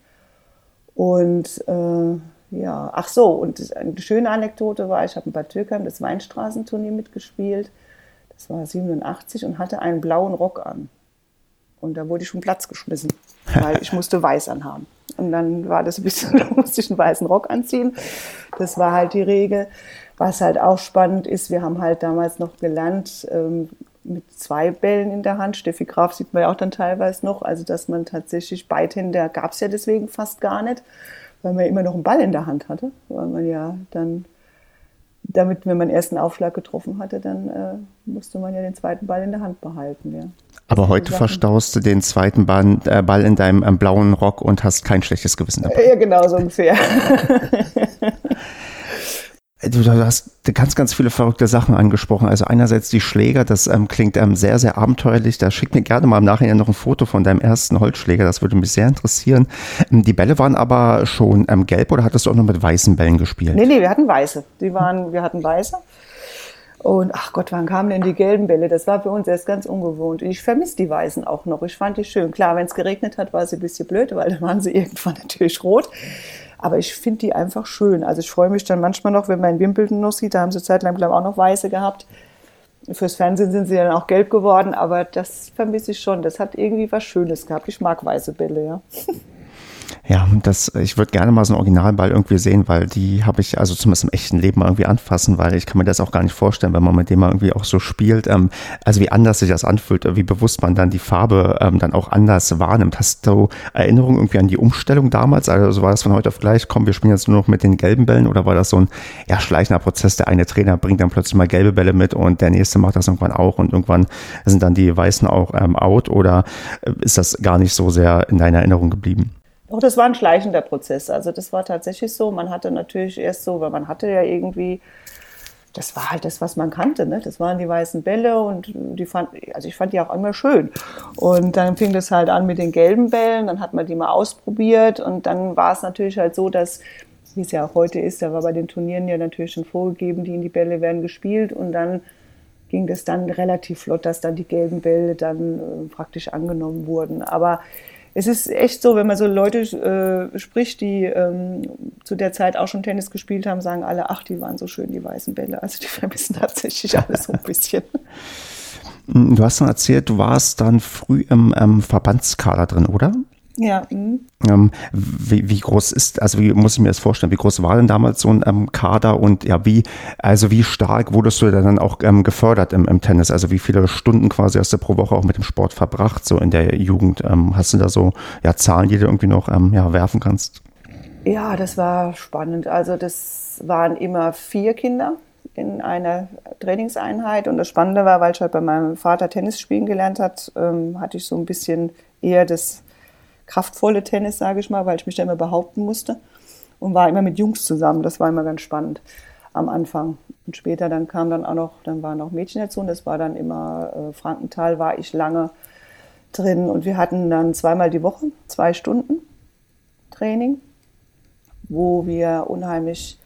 Und äh, ja, ach so, und eine schöne Anekdote war, ich habe Bad Türkheim das Weinstraßenturnier mitgespielt. Das war 87 und hatte einen blauen Rock an. Und da wurde ich vom Platz geschmissen, weil ich musste weiß anhaben. Und dann war das ein bisschen, da musste ich einen weißen Rock anziehen. Das war halt die Regel. Was halt auch spannend ist, wir haben halt damals noch gelernt, ähm, mit zwei Bällen in der Hand. Steffi Graf sieht man ja auch dann teilweise noch. Also, dass man tatsächlich Beidhänder gab es ja deswegen fast gar nicht, weil man immer noch einen Ball in der Hand hatte. Weil man ja dann, damit, wenn man ersten Aufschlag getroffen hatte, dann äh, musste man ja den zweiten Ball in der Hand behalten. Ja. Aber heute Sachen. verstaust du den zweiten Ball, äh, Ball in deinem äh, blauen Rock und hast kein schlechtes Gewissen dabei. Ja, genau, so ungefähr. Du, du hast ganz, ganz viele verrückte Sachen angesprochen. Also einerseits die Schläger, das ähm, klingt ähm, sehr, sehr abenteuerlich. Da schick mir gerne mal im Nachhinein noch ein Foto von deinem ersten Holzschläger. Das würde mich sehr interessieren. Ähm, die Bälle waren aber schon ähm, gelb oder hattest du auch noch mit weißen Bällen gespielt? Nee, nee, wir hatten weiße. Die waren, wir hatten weiße. Und ach Gott, wann kamen denn die gelben Bälle? Das war für uns erst ganz ungewohnt. Und ich vermisse die weißen auch noch. Ich fand die schön. Klar, wenn es geregnet hat, war sie ein bisschen blöd, weil dann waren sie irgendwann natürlich rot. Aber ich finde die einfach schön. Also ich freue mich dann manchmal noch, wenn man Wimbledon noch sieht, da haben sie zeitlang glaube ich, auch noch weiße gehabt. Fürs Fernsehen sind sie dann auch gelb geworden, aber das vermisse ich schon. Das hat irgendwie was Schönes gehabt. Ich mag weiße Bälle, ja. Ja, das, ich würde gerne mal so einen Originalball irgendwie sehen, weil die habe ich also zumindest im echten Leben mal irgendwie anfassen, weil ich kann mir das auch gar nicht vorstellen, wenn man mit dem mal irgendwie auch so spielt. Ähm, also wie anders sich das anfühlt, wie bewusst man dann die Farbe ähm, dann auch anders wahrnimmt. Hast du Erinnerungen irgendwie an die Umstellung damals? Also war das von heute auf gleich, komm, wir spielen jetzt nur noch mit den gelben Bällen oder war das so ein ja, schleichender Prozess? Der eine Trainer bringt dann plötzlich mal gelbe Bälle mit und der nächste macht das irgendwann auch und irgendwann sind dann die Weißen auch ähm, out oder äh, ist das gar nicht so sehr in deiner Erinnerung geblieben? Doch, das war ein schleichender Prozess. Also das war tatsächlich so. Man hatte natürlich erst so, weil man hatte ja irgendwie, das war halt das, was man kannte. Ne? Das waren die weißen Bälle und die fand, also ich fand die auch immer schön. Und dann fing das halt an mit den gelben Bällen. Dann hat man die mal ausprobiert und dann war es natürlich halt so, dass wie es ja auch heute ist, da war bei den Turnieren ja natürlich schon vorgegeben, die in die Bälle werden gespielt und dann ging das dann relativ flott, dass dann die gelben Bälle dann äh, praktisch angenommen wurden. Aber es ist echt so, wenn man so Leute äh, spricht, die ähm, zu der Zeit auch schon Tennis gespielt haben, sagen alle, ach, die waren so schön, die weißen Bälle. Also die vermissen tatsächlich alles so ein bisschen. Du hast dann erzählt, du warst dann früh im ähm, Verbandskader drin, oder? Ja. Ähm, wie, wie, groß ist, also wie muss ich mir das vorstellen, wie groß war denn damals so ein ähm, Kader und ja, wie, also wie stark wurdest du dann auch ähm, gefördert im, im, Tennis? Also wie viele Stunden quasi hast du pro Woche auch mit dem Sport verbracht, so in der Jugend? Ähm, hast du da so ja, Zahlen, die du irgendwie noch ähm, ja, werfen kannst? Ja, das war spannend. Also das waren immer vier Kinder in einer Trainingseinheit und das Spannende war, weil ich halt bei meinem Vater Tennis spielen gelernt hat, ähm, hatte ich so ein bisschen eher das kraftvolle Tennis, sage ich mal, weil ich mich da immer behaupten musste und war immer mit Jungs zusammen. Das war immer ganz spannend am Anfang. Und später dann kam dann auch noch, dann waren noch Mädchen dazu und das war dann immer äh, Frankenthal, war ich lange drin und wir hatten dann zweimal die Woche zwei Stunden Training, wo wir unheimlich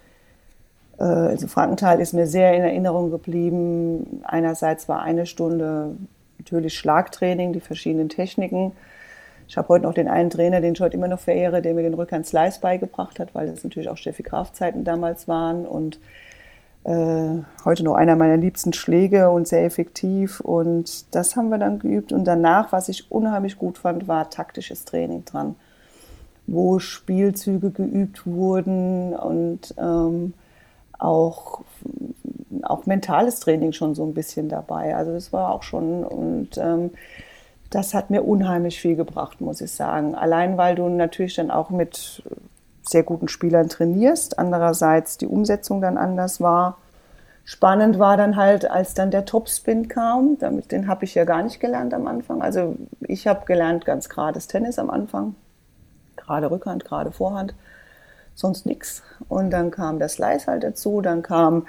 äh, also Frankenthal ist mir sehr in Erinnerung geblieben. Einerseits war eine Stunde natürlich Schlagtraining, die verschiedenen Techniken ich habe heute noch den einen Trainer, den ich heute immer noch verehre, der mir den Rückhand Slice beigebracht hat, weil das natürlich auch Steffi Graf Zeiten damals waren und äh, heute noch einer meiner liebsten Schläge und sehr effektiv und das haben wir dann geübt und danach, was ich unheimlich gut fand, war taktisches Training dran, wo Spielzüge geübt wurden und ähm, auch auch mentales Training schon so ein bisschen dabei. Also das war auch schon und ähm, das hat mir unheimlich viel gebracht, muss ich sagen. Allein weil du natürlich dann auch mit sehr guten Spielern trainierst, andererseits die Umsetzung dann anders war. Spannend war dann halt, als dann der Topspin kam, damit, den habe ich ja gar nicht gelernt am Anfang. Also ich habe gelernt ganz gerades Tennis am Anfang, gerade Rückhand, gerade Vorhand, sonst nichts. Und dann kam der Slice halt dazu, dann kam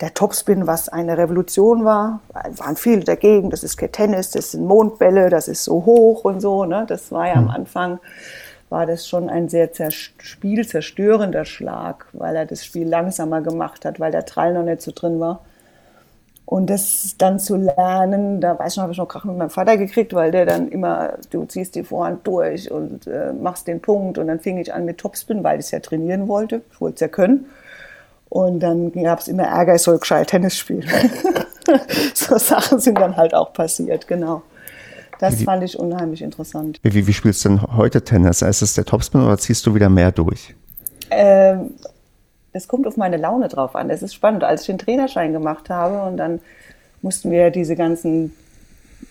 der Topspin, was eine Revolution war, waren viele dagegen, das ist kein Tennis, das sind Mondbälle, das ist so hoch und so. Ne? Das war ja am hm. Anfang, war das schon ein sehr spielzerstörender Schlag, weil er das Spiel langsamer gemacht hat, weil der Trall noch nicht so drin war. Und das dann zu lernen, da weiß ich noch, habe ich noch Krach mit meinem Vater gekriegt, weil der dann immer, du ziehst die Vorhand durch und äh, machst den Punkt. Und dann fing ich an mit Topspin, weil ich es ja trainieren wollte. Ich wollte es ja können. Und dann gab es immer Ärger, ich soll gescheit Tennis spielen. so Sachen sind dann halt auch passiert, genau. Das wie, fand ich unheimlich interessant. Wie, wie, spielst du denn heute Tennis? Ist es der Topspin oder ziehst du wieder mehr durch? Ähm, es kommt auf meine Laune drauf an. Es ist spannend. Als ich den Trainerschein gemacht habe und dann mussten wir diese ganzen,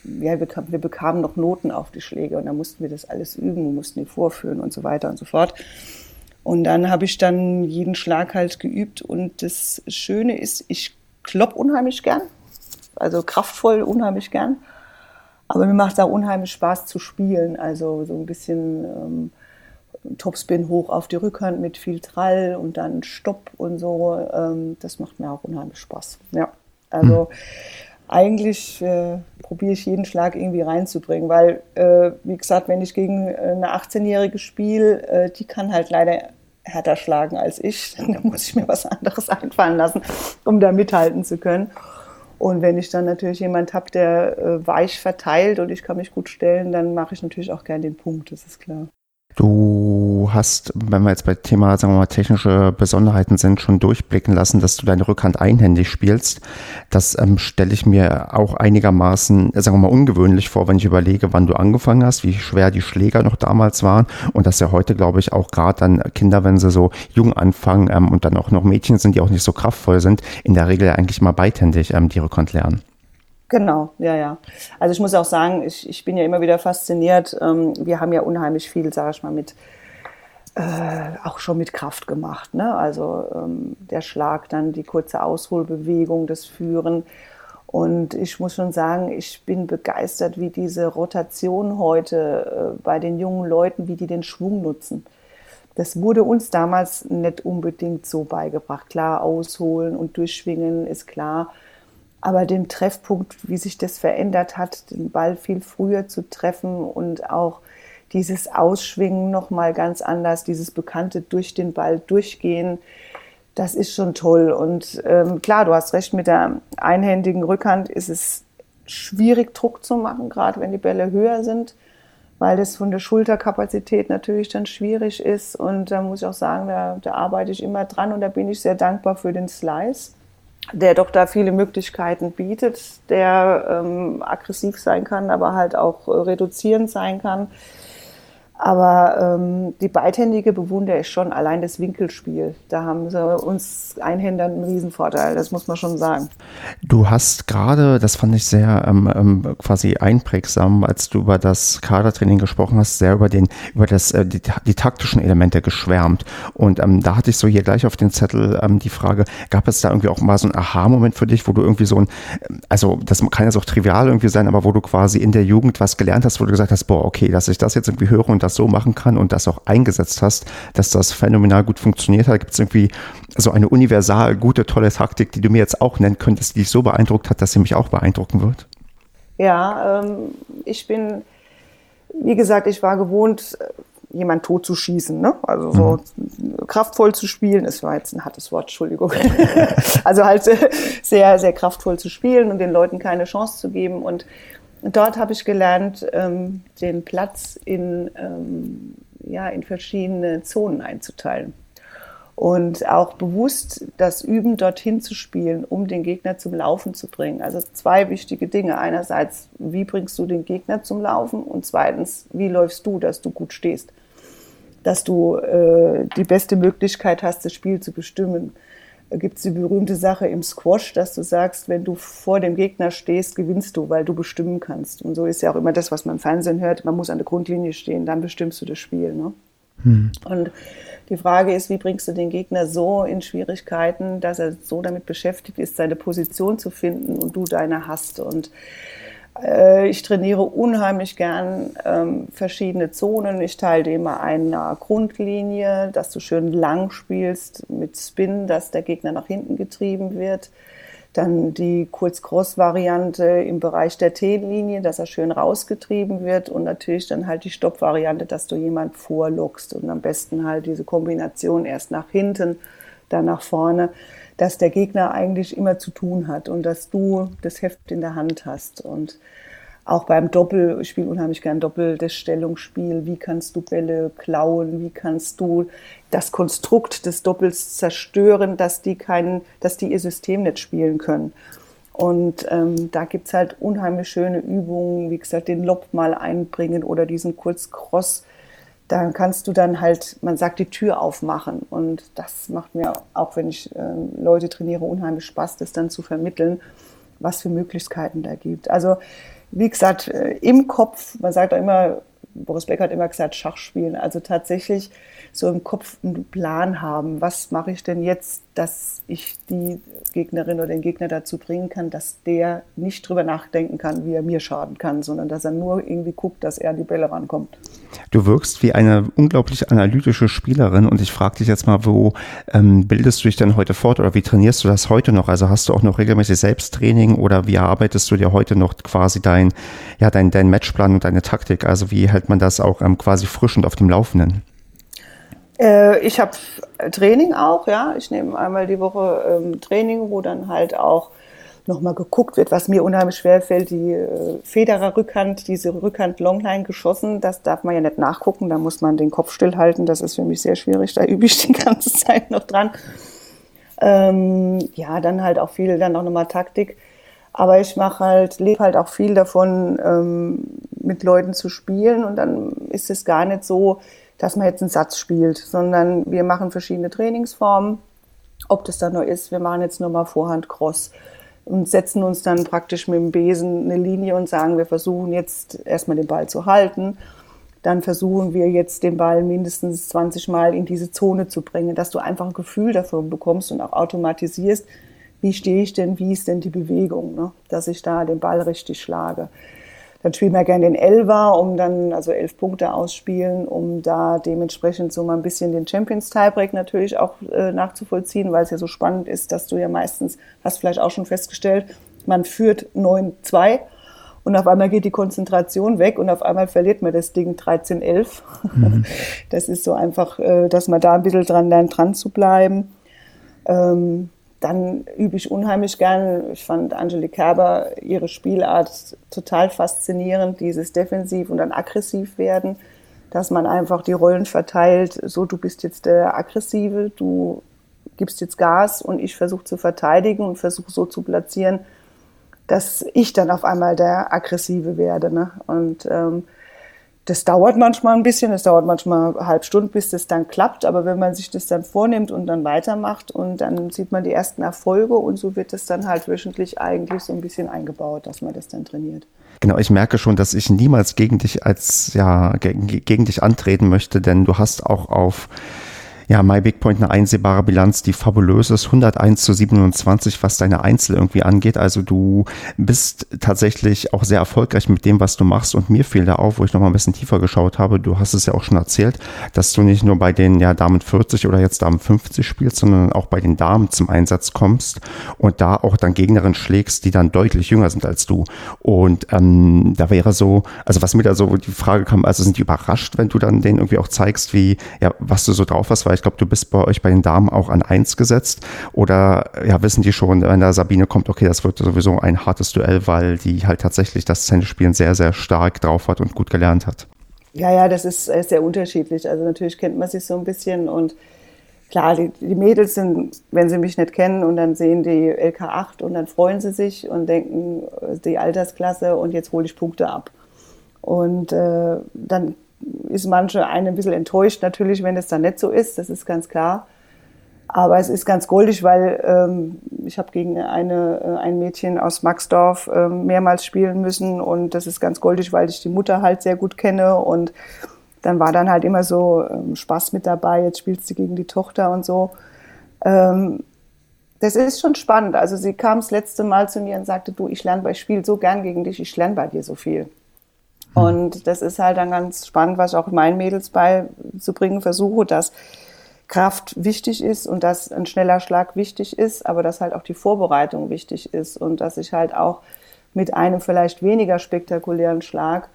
ja, wir, wir bekamen noch Noten auf die Schläge und dann mussten wir das alles üben, mussten die vorführen und so weiter und so fort. Und dann habe ich dann jeden Schlag halt geübt. Und das Schöne ist, ich klopp unheimlich gern. Also kraftvoll unheimlich gern. Aber mir macht es auch unheimlich Spaß zu spielen. Also so ein bisschen ähm, Topspin hoch auf die Rückhand mit viel Trall und dann Stopp und so. Ähm, das macht mir auch unheimlich Spaß. Ja. Also hm eigentlich äh, probiere ich jeden Schlag irgendwie reinzubringen, weil, äh, wie gesagt, wenn ich gegen äh, eine 18-Jährige spiele, äh, die kann halt leider härter schlagen als ich, dann muss ich mir was anderes einfallen lassen, um da mithalten zu können. Und wenn ich dann natürlich jemand habe, der äh, weich verteilt und ich kann mich gut stellen, dann mache ich natürlich auch gern den Punkt, das ist klar. Du hast, wenn wir jetzt bei Thema, sagen wir mal, technische Besonderheiten sind, schon durchblicken lassen, dass du deine Rückhand einhändig spielst. Das ähm, stelle ich mir auch einigermaßen, äh, sagen wir mal, ungewöhnlich vor, wenn ich überlege, wann du angefangen hast, wie schwer die Schläger noch damals waren und dass ja heute, glaube ich, auch gerade dann Kinder, wenn sie so jung anfangen ähm, und dann auch noch Mädchen sind, die auch nicht so kraftvoll sind, in der Regel eigentlich mal beidhändig ähm, die Rückhand lernen. Genau, ja, ja. Also ich muss auch sagen, ich, ich bin ja immer wieder fasziniert. Ähm, wir haben ja unheimlich viel, sage ich mal, mit äh, auch schon mit Kraft gemacht. Ne? Also ähm, der Schlag, dann die kurze Ausholbewegung, das Führen. Und ich muss schon sagen, ich bin begeistert, wie diese Rotation heute äh, bei den jungen Leuten, wie die den Schwung nutzen. Das wurde uns damals nicht unbedingt so beigebracht. Klar, ausholen und durchschwingen ist klar. Aber den Treffpunkt, wie sich das verändert hat, den Ball viel früher zu treffen und auch dieses Ausschwingen nochmal ganz anders, dieses bekannte durch den Ball durchgehen, das ist schon toll. Und ähm, klar, du hast recht, mit der einhändigen Rückhand ist es schwierig, Druck zu machen, gerade wenn die Bälle höher sind, weil das von der Schulterkapazität natürlich dann schwierig ist. Und da muss ich auch sagen, da, da arbeite ich immer dran und da bin ich sehr dankbar für den Slice der doch da viele Möglichkeiten bietet, der ähm, aggressiv sein kann, aber halt auch äh, reduzierend sein kann. Aber ähm, die beidhändige bewundere ich schon, allein das Winkelspiel. Da haben sie uns Einhändern einen Riesenvorteil, das muss man schon sagen. Du hast gerade, das fand ich sehr ähm, ähm, quasi einprägsam, als du über das Kadertraining gesprochen hast, sehr über, den, über das, äh, die, die taktischen Elemente geschwärmt. Und ähm, da hatte ich so hier gleich auf den Zettel ähm, die Frage, gab es da irgendwie auch mal so ein Aha-Moment für dich, wo du irgendwie so ein, also das kann jetzt auch trivial irgendwie sein, aber wo du quasi in der Jugend was gelernt hast, wo du gesagt hast, boah, okay, dass ich das jetzt irgendwie höre und das so machen kann und das auch eingesetzt hast, dass das phänomenal gut funktioniert hat? Gibt es irgendwie so eine universal gute, tolle Taktik, die du mir jetzt auch nennen könntest, die dich so beeindruckt hat, dass sie mich auch beeindrucken wird? Ja, ähm, ich bin, wie gesagt, ich war gewohnt, jemand tot zu schießen, ne? also so mhm. kraftvoll zu spielen. Es war jetzt ein hartes Wort, Entschuldigung. also halt sehr, sehr kraftvoll zu spielen und den Leuten keine Chance zu geben. Und dort habe ich gelernt, ähm, den Platz in, ähm, ja, in verschiedene Zonen einzuteilen. Und auch bewusst das Üben dorthin zu spielen, um den Gegner zum Laufen zu bringen. Also zwei wichtige Dinge. Einerseits, wie bringst du den Gegner zum Laufen? Und zweitens, wie läufst du, dass du gut stehst? Dass du äh, die beste Möglichkeit hast, das Spiel zu bestimmen gibt es die berühmte Sache im Squash, dass du sagst, wenn du vor dem Gegner stehst, gewinnst du, weil du bestimmen kannst. Und so ist ja auch immer das, was man im Fernsehen hört. Man muss an der Grundlinie stehen, dann bestimmst du das Spiel. Ne? Hm. Und die Frage ist, wie bringst du den Gegner so in Schwierigkeiten, dass er so damit beschäftigt ist, seine Position zu finden und du deine hast. Und ich trainiere unheimlich gern ähm, verschiedene Zonen. Ich teile dir immer eine Grundlinie, dass du schön lang spielst mit Spin, dass der Gegner nach hinten getrieben wird. Dann die Kurz-Cross-Variante im Bereich der T-Linie, dass er schön rausgetrieben wird. Und natürlich dann halt die Stopp-Variante, dass du jemand vorlockst. Und am besten halt diese Kombination erst nach hinten, dann nach vorne dass der Gegner eigentlich immer zu tun hat und dass du das Heft in der Hand hast. Und auch beim Doppel, ich spiele unheimlich gern Doppel, das Stellungsspiel, wie kannst du Bälle klauen, wie kannst du das Konstrukt des Doppels zerstören, dass die, kein, dass die ihr System nicht spielen können. Und ähm, da gibt's halt unheimlich schöne Übungen, wie gesagt, den Lob mal einbringen oder diesen Kurzcross dann kannst du dann halt, man sagt, die Tür aufmachen. Und das macht mir, auch wenn ich äh, Leute trainiere, unheimlich Spaß, das dann zu vermitteln, was für Möglichkeiten da gibt. Also, wie gesagt, äh, im Kopf, man sagt auch immer, Boris Becker hat immer gesagt, Schach spielen. Also tatsächlich so im Kopf einen Plan haben. Was mache ich denn jetzt, dass ich die Gegnerin oder den Gegner dazu bringen kann, dass der nicht drüber nachdenken kann, wie er mir schaden kann, sondern dass er nur irgendwie guckt, dass er an die Bälle rankommt. Du wirkst wie eine unglaublich analytische Spielerin und ich frage dich jetzt mal, wo ähm, bildest du dich denn heute fort oder wie trainierst du das heute noch? Also hast du auch noch regelmäßig Selbsttraining oder wie erarbeitest du dir heute noch quasi dein, ja, dein, dein Matchplan und deine Taktik? Also wie hält man das auch ähm, quasi frisch und auf dem Laufenden? Äh, ich habe Training auch, ja. Ich nehme einmal die Woche ähm, Training, wo dann halt auch nochmal geguckt wird, was mir unheimlich schwer fällt, die äh, Federer Rückhand, diese Rückhand Longline geschossen, das darf man ja nicht nachgucken, da muss man den Kopf stillhalten, das ist für mich sehr schwierig, da übe ich die ganze Zeit noch dran. Ähm, ja, dann halt auch viel, dann auch nochmal Taktik. Aber ich mache halt, lebe halt auch viel davon, ähm, mit Leuten zu spielen und dann ist es gar nicht so, dass man jetzt einen Satz spielt, sondern wir machen verschiedene Trainingsformen. Ob das dann nur ist, wir machen jetzt nur mal Vorhand Cross und setzen uns dann praktisch mit dem Besen eine Linie und sagen, wir versuchen jetzt erstmal den Ball zu halten. Dann versuchen wir jetzt den Ball mindestens 20 Mal in diese Zone zu bringen, dass du einfach ein Gefühl dafür bekommst und auch automatisierst, wie stehe ich denn, wie ist denn die Bewegung, ne? dass ich da den Ball richtig schlage. Dann spielen wir gerne den Elfer, um dann also elf Punkte ausspielen, um da dementsprechend so mal ein bisschen den Champions Tiebreak natürlich auch äh, nachzuvollziehen, weil es ja so spannend ist, dass du ja meistens, hast vielleicht auch schon festgestellt, man führt 9-2 und auf einmal geht die Konzentration weg und auf einmal verliert man das Ding 13-11. Mhm. Das ist so einfach, äh, dass man da ein bisschen dran lernt, dran zu bleiben. Ähm, dann übe ich unheimlich gern. Ich fand Angelique Kerber ihre Spielart total faszinierend, dieses defensiv und dann aggressiv werden, dass man einfach die Rollen verteilt. So, du bist jetzt der Aggressive, du gibst jetzt Gas und ich versuche zu verteidigen und versuche so zu platzieren, dass ich dann auf einmal der Aggressive werde. Ne? Und ähm, das dauert manchmal ein bisschen, es dauert manchmal eine halbe Stunde, bis das dann klappt. Aber wenn man sich das dann vornimmt und dann weitermacht und dann sieht man die ersten Erfolge und so wird es dann halt wöchentlich eigentlich so ein bisschen eingebaut, dass man das dann trainiert. Genau, ich merke schon, dass ich niemals gegen dich als, ja, gegen, gegen dich antreten möchte, denn du hast auch auf ja, MyBigPoint eine einsehbare Bilanz, die fabulös ist. 101 zu 27, was deine Einzel irgendwie angeht. Also du bist tatsächlich auch sehr erfolgreich mit dem, was du machst. Und mir fiel da auf, wo ich nochmal ein bisschen tiefer geschaut habe. Du hast es ja auch schon erzählt, dass du nicht nur bei den ja, Damen 40 oder jetzt Damen 50 spielst, sondern auch bei den Damen zum Einsatz kommst und da auch dann Gegnerinnen schlägst, die dann deutlich jünger sind als du. Und ähm, da wäre so, also was mir da so die Frage kam, also sind die überrascht, wenn du dann denen irgendwie auch zeigst, wie, ja, was du so drauf hast, weil ich glaube, du bist bei euch bei den Damen auch an eins gesetzt. Oder ja, wissen die schon, wenn da Sabine kommt, okay, das wird sowieso ein hartes Duell, weil die halt tatsächlich das Tennisspielen sehr, sehr stark drauf hat und gut gelernt hat. Ja, ja, das ist sehr unterschiedlich. Also natürlich kennt man sich so ein bisschen und klar, die, die, Mädels sind, wenn sie mich nicht kennen und dann sehen die LK8 und dann freuen sie sich und denken, die Altersklasse und jetzt hole ich Punkte ab. Und äh, dann ist manche eine ein bisschen enttäuscht natürlich, wenn es dann nicht so ist, das ist ganz klar. Aber es ist ganz goldig, weil ähm, ich habe gegen eine, äh, ein Mädchen aus Maxdorf äh, mehrmals spielen müssen und das ist ganz goldig, weil ich die Mutter halt sehr gut kenne und dann war dann halt immer so ähm, Spaß mit dabei, jetzt spielst du gegen die Tochter und so. Ähm, das ist schon spannend. Also sie kam das letzte Mal zu mir und sagte, du, ich lerne bei Spiel so gern gegen dich, ich lerne bei dir so viel. Hm. Und das ist halt dann ganz spannend, was ich auch meinen Mädels beizubringen versuche, dass Kraft wichtig ist und dass ein schneller Schlag wichtig ist, aber dass halt auch die Vorbereitung wichtig ist und dass ich halt auch mit einem vielleicht weniger spektakulären Schlag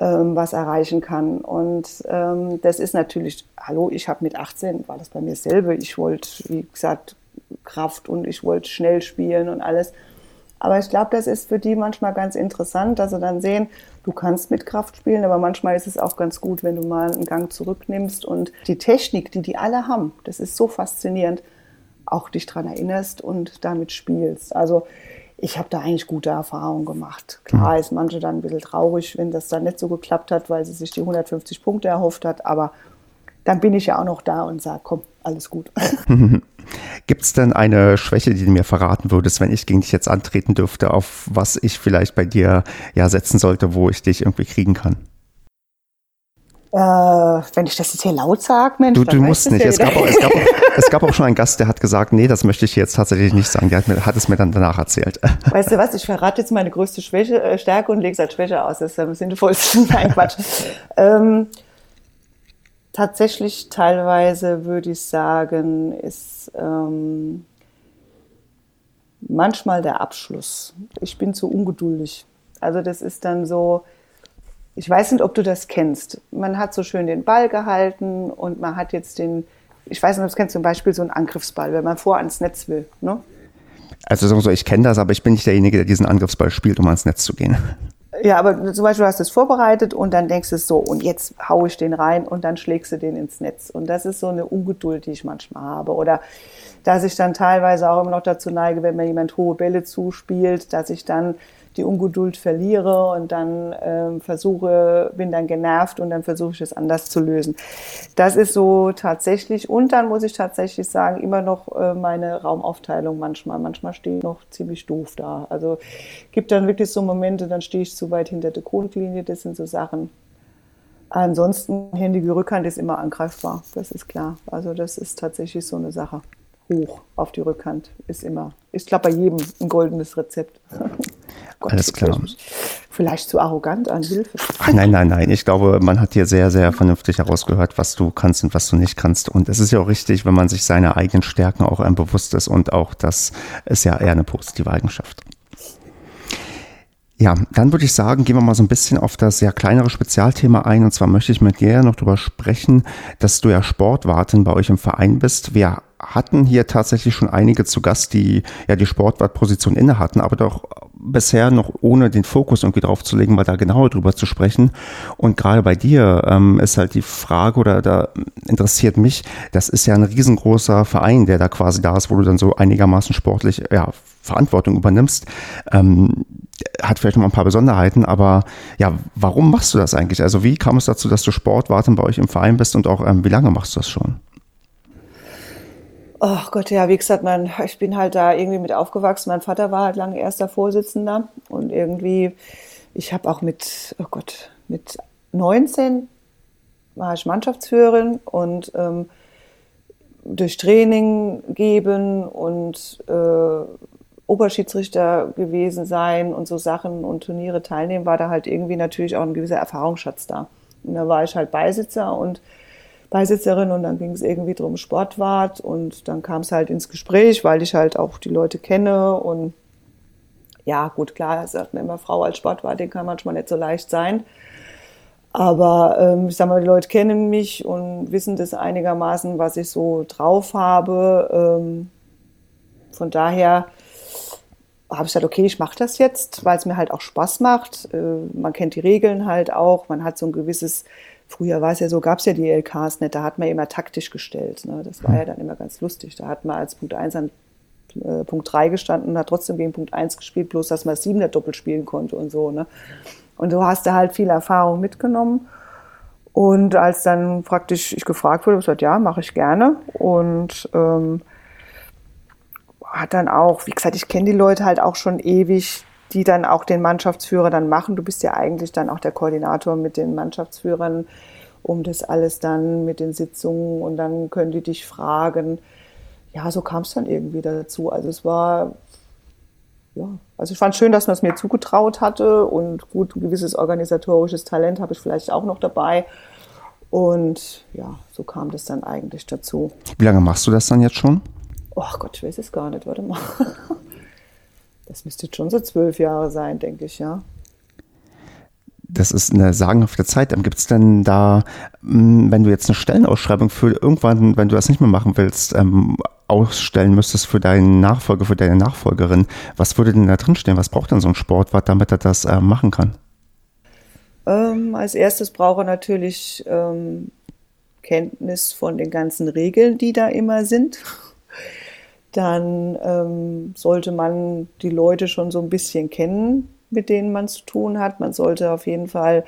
ähm, was erreichen kann. Und ähm, das ist natürlich, hallo, ich habe mit 18, war das bei mir selber, ich wollte, wie gesagt, Kraft und ich wollte schnell spielen und alles. Aber ich glaube, das ist für die manchmal ganz interessant, dass sie dann sehen, du kannst mit Kraft spielen, aber manchmal ist es auch ganz gut, wenn du mal einen Gang zurücknimmst und die Technik, die die alle haben, das ist so faszinierend, auch dich daran erinnerst und damit spielst. Also ich habe da eigentlich gute Erfahrungen gemacht. Klar mhm. ist manche dann ein bisschen traurig, wenn das dann nicht so geklappt hat, weil sie sich die 150 Punkte erhofft hat, aber dann bin ich ja auch noch da und sage, komm, alles gut. Gibt es denn eine Schwäche, die du mir verraten würdest, wenn ich gegen dich jetzt antreten dürfte, auf was ich vielleicht bei dir ja setzen sollte, wo ich dich irgendwie kriegen kann? Äh, wenn ich das jetzt hier laut sage, Mensch. Du, du musst nicht. Es gab, auch, es, gab auch, es gab, auch, schon einen Gast, der hat gesagt, nee, das möchte ich jetzt tatsächlich nicht sagen. Der hat, mir, hat es mir dann danach erzählt. Weißt du was, ich verrate jetzt meine größte Schwäche, äh, Stärke und lege es als Schwäche aus. Das ist am sinnvollsten. Nein, Quatsch. ähm, tatsächlich teilweise würde ich sagen, ist ähm, manchmal der Abschluss. Ich bin zu ungeduldig. Also das ist dann so, ich weiß nicht, ob du das kennst. Man hat so schön den Ball gehalten und man hat jetzt den, ich weiß nicht, ob du kennst, zum Beispiel so einen Angriffsball, wenn man vor ans Netz will. Ne? Also so, ich kenne das, aber ich bin nicht derjenige, der diesen Angriffsball spielt, um ans Netz zu gehen. Ja, aber zum Beispiel hast du es vorbereitet und dann denkst du so, und jetzt haue ich den rein und dann schlägst du den ins Netz. Und das ist so eine Ungeduld, die ich manchmal habe. Oder dass ich dann teilweise auch immer noch dazu neige, wenn mir jemand hohe Bälle zuspielt, dass ich dann die Ungeduld verliere und dann ähm, versuche, bin dann genervt und dann versuche ich es anders zu lösen. Das ist so tatsächlich. Und dann muss ich tatsächlich sagen, immer noch äh, meine Raumaufteilung manchmal. Manchmal stehe ich noch ziemlich doof da. Also gibt dann wirklich so Momente, dann stehe ich zu weit hinter der Grundlinie. Das sind so Sachen. Ansonsten, händige Rückhand ist immer angreifbar. Das ist klar. Also das ist tatsächlich so eine Sache hoch auf die Rückhand ist immer, ich glaube bei jedem ein goldenes Rezept. Gott, Alles klar. Vielleicht zu arrogant an Hilfe. Ach, nein, nein, nein. Ich glaube, man hat hier sehr, sehr vernünftig herausgehört, was du kannst und was du nicht kannst. Und es ist ja auch richtig, wenn man sich seiner eigenen Stärken auch bewusst ist und auch das ist ja eher eine positive Eigenschaft. Ja, dann würde ich sagen, gehen wir mal so ein bisschen auf das sehr kleinere Spezialthema ein. Und zwar möchte ich mit dir noch darüber sprechen, dass du ja Sportwartin bei euch im Verein bist. Wir hatten hier tatsächlich schon einige zu Gast, die ja die Sportwartposition inne hatten, aber doch bisher noch ohne den Fokus irgendwie drauf zu legen, mal da genauer drüber zu sprechen. Und gerade bei dir ähm, ist halt die Frage oder da interessiert mich, das ist ja ein riesengroßer Verein, der da quasi da ist, wo du dann so einigermaßen sportlich ja, Verantwortung übernimmst. Ähm, hat vielleicht noch ein paar Besonderheiten, aber ja, warum machst du das eigentlich? Also wie kam es dazu, dass du Sportwarten bei euch im Verein bist und auch ähm, wie lange machst du das schon? Oh Gott, ja, wie gesagt, mein, ich bin halt da irgendwie mit aufgewachsen. Mein Vater war halt lange erster Vorsitzender und irgendwie, ich habe auch mit, oh Gott, mit 19 war ich Mannschaftsführerin und ähm, durch Training geben und äh, Oberschiedsrichter gewesen sein und so Sachen und Turniere teilnehmen, war da halt irgendwie natürlich auch ein gewisser Erfahrungsschatz da. Und da war ich halt Beisitzer und Beisitzerin und dann ging es irgendwie drum Sportwart und dann kam es halt ins Gespräch, weil ich halt auch die Leute kenne und ja, gut, klar, sagt man immer, Frau als Sportwart, den kann manchmal nicht so leicht sein. Aber ähm, ich sag mal, die Leute kennen mich und wissen das einigermaßen, was ich so drauf habe. Ähm, von daher habe ich gesagt, okay, ich mache das jetzt, weil es mir halt auch Spaß macht. Äh, man kennt die Regeln halt auch, man hat so ein gewisses Früher war es ja so, gab es ja die LKs nicht, da hat man immer taktisch gestellt. Ne? Das war ja dann immer ganz lustig. Da hat man als Punkt 1 an äh, Punkt 3 gestanden und hat trotzdem gegen Punkt 1 gespielt, bloß dass man 7 der doppelt spielen konnte und so. Ne? Und du hast da halt viel Erfahrung mitgenommen. Und als dann praktisch ich gefragt wurde, habe ich gesagt, ja, mache ich gerne. Und ähm, hat dann auch, wie gesagt, ich kenne die Leute halt auch schon ewig die dann auch den Mannschaftsführer dann machen. Du bist ja eigentlich dann auch der Koordinator mit den Mannschaftsführern, um das alles dann mit den Sitzungen und dann können die dich fragen. Ja, so kam es dann irgendwie dazu. Also es war, ja, also ich fand schön, dass man es mir zugetraut hatte und gut, ein gewisses organisatorisches Talent habe ich vielleicht auch noch dabei. Und ja, so kam das dann eigentlich dazu. Wie lange machst du das dann jetzt schon? Oh Gott, ich weiß es gar nicht. Warte mal. Das müsste jetzt schon so zwölf Jahre sein, denke ich, ja. Das ist eine sagenhafte Zeit. Gibt es denn da, hm, wenn du jetzt eine Stellenausschreibung für irgendwann, wenn du das nicht mehr machen willst, ähm, ausstellen müsstest für deinen Nachfolger, für deine Nachfolgerin, was würde denn da drin stehen? Was braucht denn so ein Sportwart, damit er das äh, machen kann? Ähm, als erstes braucht er natürlich ähm, Kenntnis von den ganzen Regeln, die da immer sind dann ähm, sollte man die Leute schon so ein bisschen kennen, mit denen man zu tun hat. Man sollte auf jeden Fall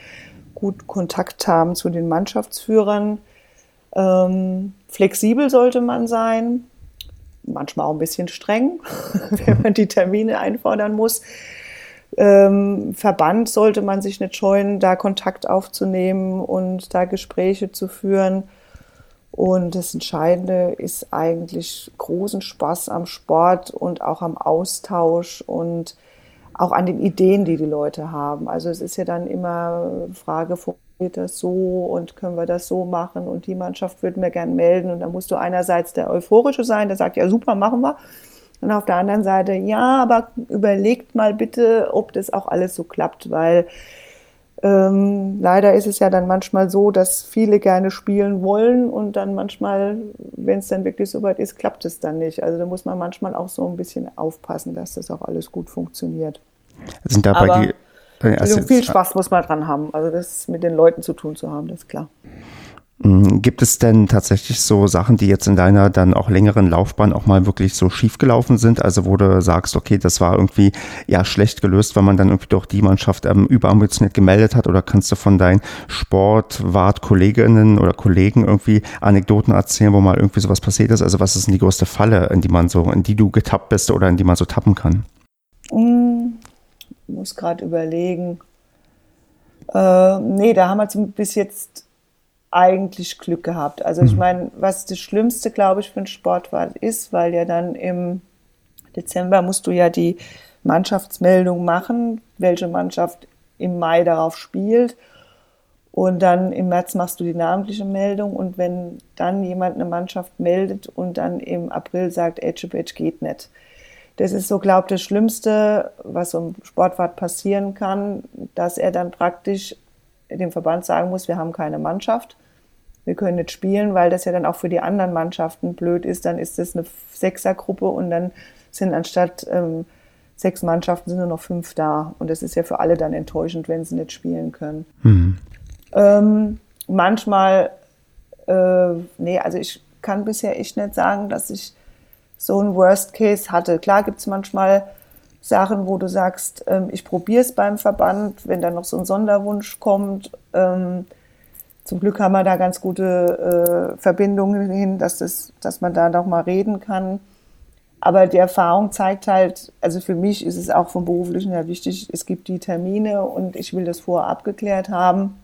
gut Kontakt haben zu den Mannschaftsführern. Ähm, flexibel sollte man sein, manchmal auch ein bisschen streng, wenn man die Termine einfordern muss. Ähm, Verband sollte man sich nicht scheuen, da Kontakt aufzunehmen und da Gespräche zu führen. Und das Entscheidende ist eigentlich großen Spaß am Sport und auch am Austausch und auch an den Ideen, die die Leute haben. Also es ist ja dann immer Frage, funktioniert das so und können wir das so machen und die Mannschaft würde mir gern melden und da musst du einerseits der Euphorische sein, der sagt, ja super, machen wir. Und auf der anderen Seite, ja, aber überlegt mal bitte, ob das auch alles so klappt, weil ähm, leider ist es ja dann manchmal so, dass viele gerne spielen wollen und dann manchmal, wenn es dann wirklich soweit ist, klappt es dann nicht. Also da muss man manchmal auch so ein bisschen aufpassen, dass das auch alles gut funktioniert. Sind dabei Aber die, also viel Spaß muss man dran haben. Also das mit den Leuten zu tun zu haben, das ist klar. Mm, gibt es denn tatsächlich so Sachen, die jetzt in deiner dann auch längeren Laufbahn auch mal wirklich so schief gelaufen sind? Also wo du sagst, okay, das war irgendwie ja schlecht gelöst, weil man dann irgendwie doch die Mannschaft ähm, überambitioniert gemeldet hat? Oder kannst du von deinen Sportwart-Kolleginnen oder Kollegen irgendwie Anekdoten erzählen, wo mal irgendwie sowas passiert ist? Also was ist denn die größte Falle, in die man so, in die du getappt bist oder in die man so tappen kann? Ich muss gerade überlegen. Äh, nee, da haben wir bis jetzt eigentlich Glück gehabt. Also ich mhm. meine, was das Schlimmste, glaube ich, für einen Sportwart ist, weil ja dann im Dezember musst du ja die Mannschaftsmeldung machen, welche Mannschaft im Mai darauf spielt. Und dann im März machst du die namentliche Meldung. Und wenn dann jemand eine Mannschaft meldet und dann im April sagt, Edge geht nicht. Das ist so, glaube ich, das Schlimmste, was so einem Sportwart passieren kann, dass er dann praktisch dem Verband sagen muss, wir haben keine Mannschaft, wir können nicht spielen, weil das ja dann auch für die anderen Mannschaften blöd ist. Dann ist das eine Sechsergruppe und dann sind anstatt ähm, sechs Mannschaften sind nur noch fünf da. Und das ist ja für alle dann enttäuschend, wenn sie nicht spielen können. Mhm. Ähm, manchmal, äh, nee, also ich kann bisher echt nicht sagen, dass ich so ein Worst Case hatte. Klar gibt es manchmal Sachen, wo du sagst, ähm, ich probiere es beim Verband, wenn dann noch so ein Sonderwunsch kommt. Ähm, zum Glück haben wir da ganz gute äh, Verbindungen hin, dass, das, dass man da noch mal reden kann. Aber die Erfahrung zeigt halt, also für mich ist es auch vom Beruflichen her wichtig, es gibt die Termine und ich will das vorher abgeklärt haben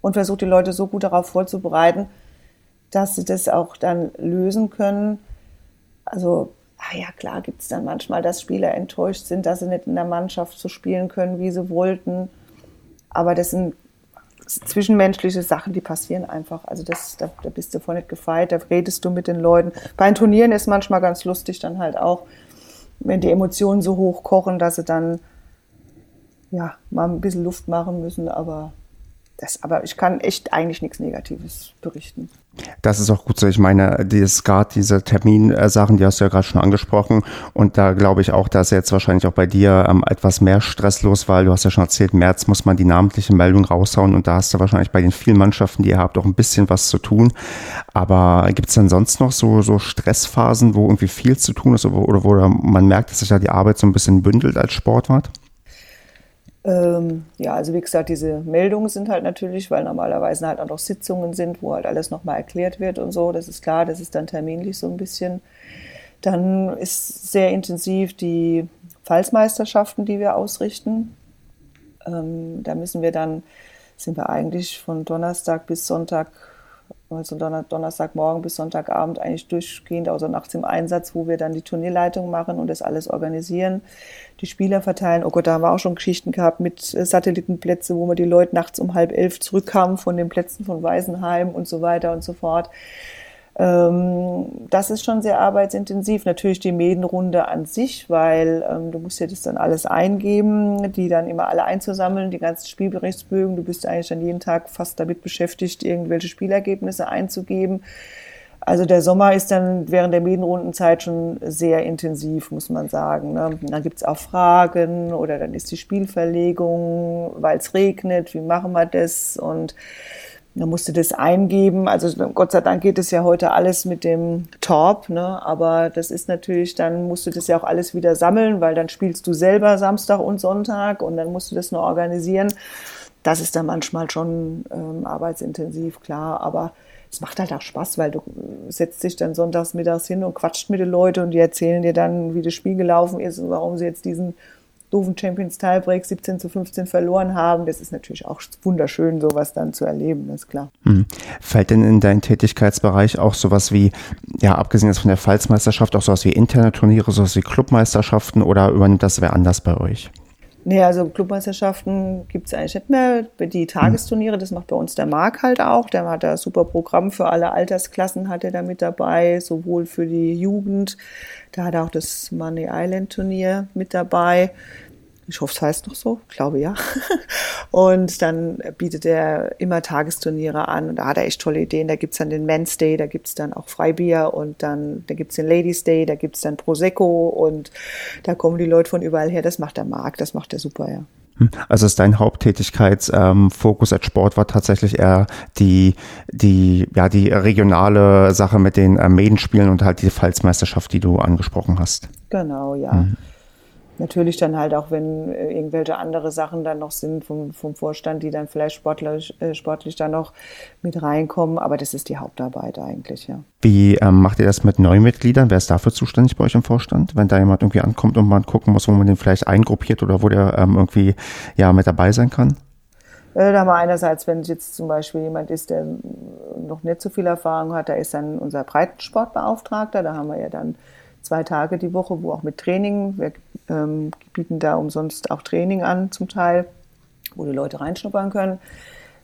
und versuche die Leute so gut darauf vorzubereiten, dass sie das auch dann lösen können. Also, ah ja, klar gibt es dann manchmal, dass Spieler enttäuscht sind, dass sie nicht in der Mannschaft so spielen können, wie sie wollten. Aber das sind zwischenmenschliche Sachen, die passieren einfach. Also das, da, da bist du voll nicht gefeit, da redest du mit den Leuten. Bei den Turnieren ist manchmal ganz lustig dann halt auch, wenn die Emotionen so hoch kochen, dass sie dann ja mal ein bisschen Luft machen müssen, aber das, aber ich kann echt eigentlich nichts Negatives berichten. Das ist auch gut so. Ich meine, die Skat, diese Terminsachen, die hast du ja gerade schon angesprochen. Und da glaube ich auch, da ist jetzt wahrscheinlich auch bei dir ähm, etwas mehr Stress los, weil du hast ja schon erzählt, März muss man die namentliche Meldung raushauen und da hast du wahrscheinlich bei den vielen Mannschaften, die ihr habt, auch ein bisschen was zu tun. Aber gibt es denn sonst noch so, so Stressphasen, wo irgendwie viel zu tun ist oder wo man merkt, dass sich da die Arbeit so ein bisschen bündelt als Sportwart? Ähm, ja, also wie gesagt, diese Meldungen sind halt natürlich, weil normalerweise halt auch noch Sitzungen sind, wo halt alles nochmal erklärt wird und so. Das ist klar, das ist dann terminlich so ein bisschen. Dann ist sehr intensiv die Pfalzmeisterschaften, die wir ausrichten. Ähm, da müssen wir dann, sind wir eigentlich von Donnerstag bis Sonntag also Donnerstagmorgen bis Sonntagabend eigentlich durchgehend, also nachts im Einsatz, wo wir dann die Turnierleitung machen und das alles organisieren, die Spieler verteilen. Oh Gott, da haben wir auch schon Geschichten gehabt mit äh, Satellitenplätze, wo wir die Leute nachts um halb elf zurückkamen von den Plätzen von Weisenheim und so weiter und so fort. Ähm, das ist schon sehr arbeitsintensiv. Natürlich die Medenrunde an sich, weil ähm, du musst ja das dann alles eingeben, die dann immer alle einzusammeln, die ganzen Spielberichtsbögen. Du bist eigentlich dann jeden Tag fast damit beschäftigt, irgendwelche Spielergebnisse einzugeben. Also der Sommer ist dann während der Medenrundenzeit schon sehr intensiv, muss man sagen. Ne? Dann gibt's auch Fragen oder dann ist die Spielverlegung, weil es regnet, wie machen wir das? Und da musst du das eingeben. Also Gott sei Dank geht es ja heute alles mit dem Torp, ne? aber das ist natürlich, dann musst du das ja auch alles wieder sammeln, weil dann spielst du selber Samstag und Sonntag und dann musst du das nur organisieren. Das ist dann manchmal schon ähm, arbeitsintensiv, klar, aber es macht halt auch Spaß, weil du setzt dich dann sonntags mittags hin und quatscht mit den Leuten und die erzählen dir dann, wie das Spiel gelaufen ist und warum sie jetzt diesen doofen Champions Tiebreak 17 zu 15 verloren haben. Das ist natürlich auch wunderschön, sowas dann zu erleben, ist klar. Hm. Fällt denn in deinen Tätigkeitsbereich auch sowas wie, ja, abgesehen jetzt von der Pfalzmeisterschaft, auch sowas wie interne Turniere, sowas wie Clubmeisterschaften oder übernimmt das wer anders bei euch? Nee, also Clubmeisterschaften gibt es eigentlich nicht mehr. Die Tagesturniere, das macht bei uns der Marc halt auch. Der hat da super Programm für alle Altersklassen, hat er da mit dabei, sowohl für die Jugend. Da hat er auch das Money Island Turnier mit dabei. Ich hoffe, es heißt noch so. Ich glaube ja. Und dann bietet er immer Tagesturniere an. Und da hat er echt tolle Ideen. Da gibt's dann den Men's Day, da gibt's dann auch Freibier und dann da gibt's den Ladies Day, da gibt's dann Prosecco und da kommen die Leute von überall her. Das macht der Marc, das macht er super, ja. Hm. Also ist dein Haupttätigkeitsfokus ähm, als Sport war tatsächlich eher die, die, ja, die regionale Sache mit den äh, Medenspielen und halt die Pfalzmeisterschaft, die du angesprochen hast. Genau, ja. Mhm natürlich dann halt auch, wenn äh, irgendwelche andere Sachen dann noch sind vom, vom Vorstand, die dann vielleicht sportlich, äh, sportlich dann noch mit reinkommen. Aber das ist die Hauptarbeit eigentlich, ja. Wie ähm, macht ihr das mit Neumitgliedern? Wer ist dafür zuständig bei euch im Vorstand? Wenn da jemand irgendwie ankommt und man gucken muss, wo man den vielleicht eingruppiert oder wo der ähm, irgendwie ja mit dabei sein kann? Äh, da haben wir einerseits, wenn jetzt zum Beispiel jemand ist, der noch nicht so viel Erfahrung hat, da ist dann unser Breitensportbeauftragter, da haben wir ja dann zwei Tage die Woche, wo auch mit Training, wir ähm, bieten da umsonst auch Training an zum Teil, wo die Leute reinschnuppern können.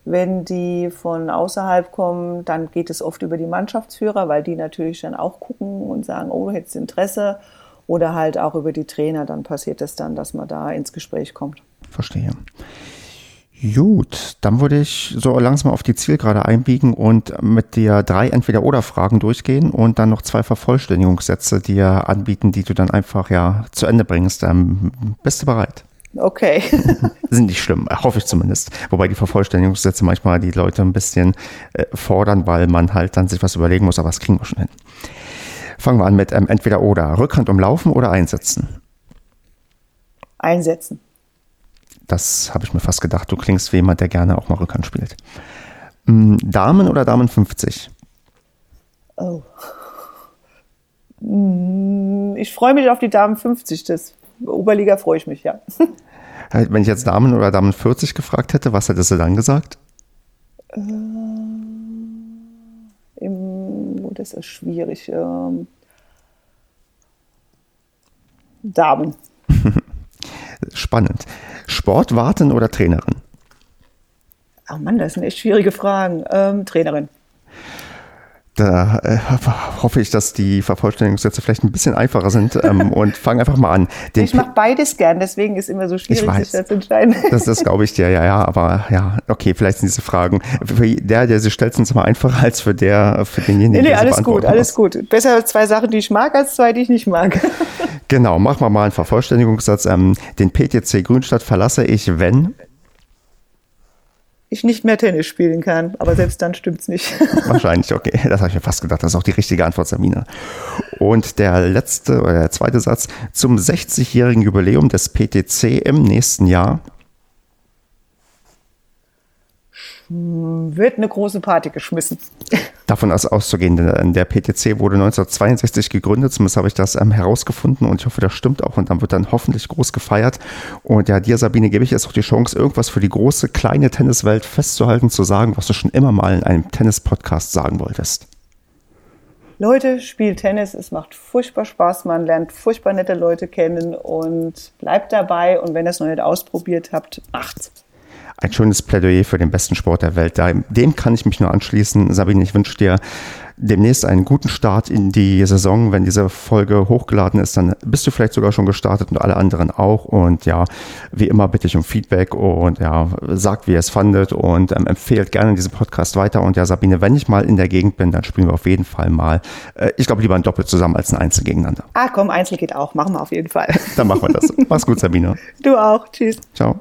Wenn die von außerhalb kommen, dann geht es oft über die Mannschaftsführer, weil die natürlich dann auch gucken und sagen, oh, hättest Interesse. Oder halt auch über die Trainer, dann passiert es dann, dass man da ins Gespräch kommt. Verstehe. Gut, dann würde ich so langsam auf die Zielgerade einbiegen und mit dir drei Entweder-Oder-Fragen durchgehen und dann noch zwei Vervollständigungssätze dir anbieten, die du dann einfach ja zu Ende bringst. Ähm, bist du bereit? Okay. Sind nicht schlimm, hoffe ich zumindest. Wobei die Vervollständigungssätze manchmal die Leute ein bisschen äh, fordern, weil man halt dann sich was überlegen muss, aber das kriegen wir schon hin. Fangen wir an mit ähm, entweder oder. Rückhand umlaufen oder einsetzen? Einsetzen. Das habe ich mir fast gedacht. Du klingst wie jemand, der gerne auch mal Rückhand spielt. Hm, Damen oder Damen 50? Oh. Hm, ich freue mich auf die Damen 50. Das Oberliga freue ich mich, ja. Wenn ich jetzt Damen oder Damen 40 gefragt hätte, was hättest du dann gesagt? Äh, im, oh, das ist schwierig. Ähm, Damen. Spannend. Sportwarten oder Trainerin? Oh Mann, das sind echt schwierige Fragen. Ähm, Trainerin. Da äh, hoffe ich, dass die Vervollständigungssätze vielleicht ein bisschen einfacher sind ähm, und fange einfach mal an. Den ich mache beides gern, deswegen ist immer so schwierig, sich da zu entscheiden. Das, das glaube ich dir, ja, ja, aber ja, okay, vielleicht sind diese Fragen für der, der sie stellt, sind es immer einfacher als für der, für denjenigen, nee, nee, der alles gut, alles gut. Besser zwei Sachen, die ich mag, als zwei, die ich nicht mag. Genau, machen wir mal einen Vervollständigungssatz. Ähm, den PTC Grünstadt verlasse ich, wenn ich nicht mehr Tennis spielen kann. Aber selbst dann stimmt es nicht. Wahrscheinlich, okay. Das habe ich mir fast gedacht. Das ist auch die richtige Antwort, Sabine. Und der letzte oder der zweite Satz. Zum 60-jährigen Jubiläum des PTC im nächsten Jahr wird eine große Party geschmissen. Davon ist auszugehen, denn der PTC wurde 1962 gegründet, zumindest habe ich das ähm, herausgefunden und ich hoffe, das stimmt auch und dann wird dann hoffentlich groß gefeiert. Und ja, dir, Sabine, gebe ich jetzt auch die Chance, irgendwas für die große, kleine Tenniswelt festzuhalten, zu sagen, was du schon immer mal in einem Tennis-Podcast sagen wolltest. Leute, spielt Tennis, es macht furchtbar Spaß, man lernt furchtbar nette Leute kennen und bleibt dabei und wenn ihr es noch nicht ausprobiert habt, macht's ein schönes Plädoyer für den besten Sport der Welt. Dem kann ich mich nur anschließen. Sabine, ich wünsche dir demnächst einen guten Start in die Saison. Wenn diese Folge hochgeladen ist, dann bist du vielleicht sogar schon gestartet und alle anderen auch. Und ja, wie immer bitte ich um Feedback und ja, sagt, wie ihr es fandet und ähm, empfehlt gerne diesen Podcast weiter. Und ja, Sabine, wenn ich mal in der Gegend bin, dann spielen wir auf jeden Fall mal, äh, ich glaube, lieber ein Doppel zusammen als ein Einzel gegeneinander. Ah, komm, Einzel geht auch. Machen wir auf jeden Fall. Dann machen wir das. Mach's gut, Sabine. Du auch. Tschüss. Ciao.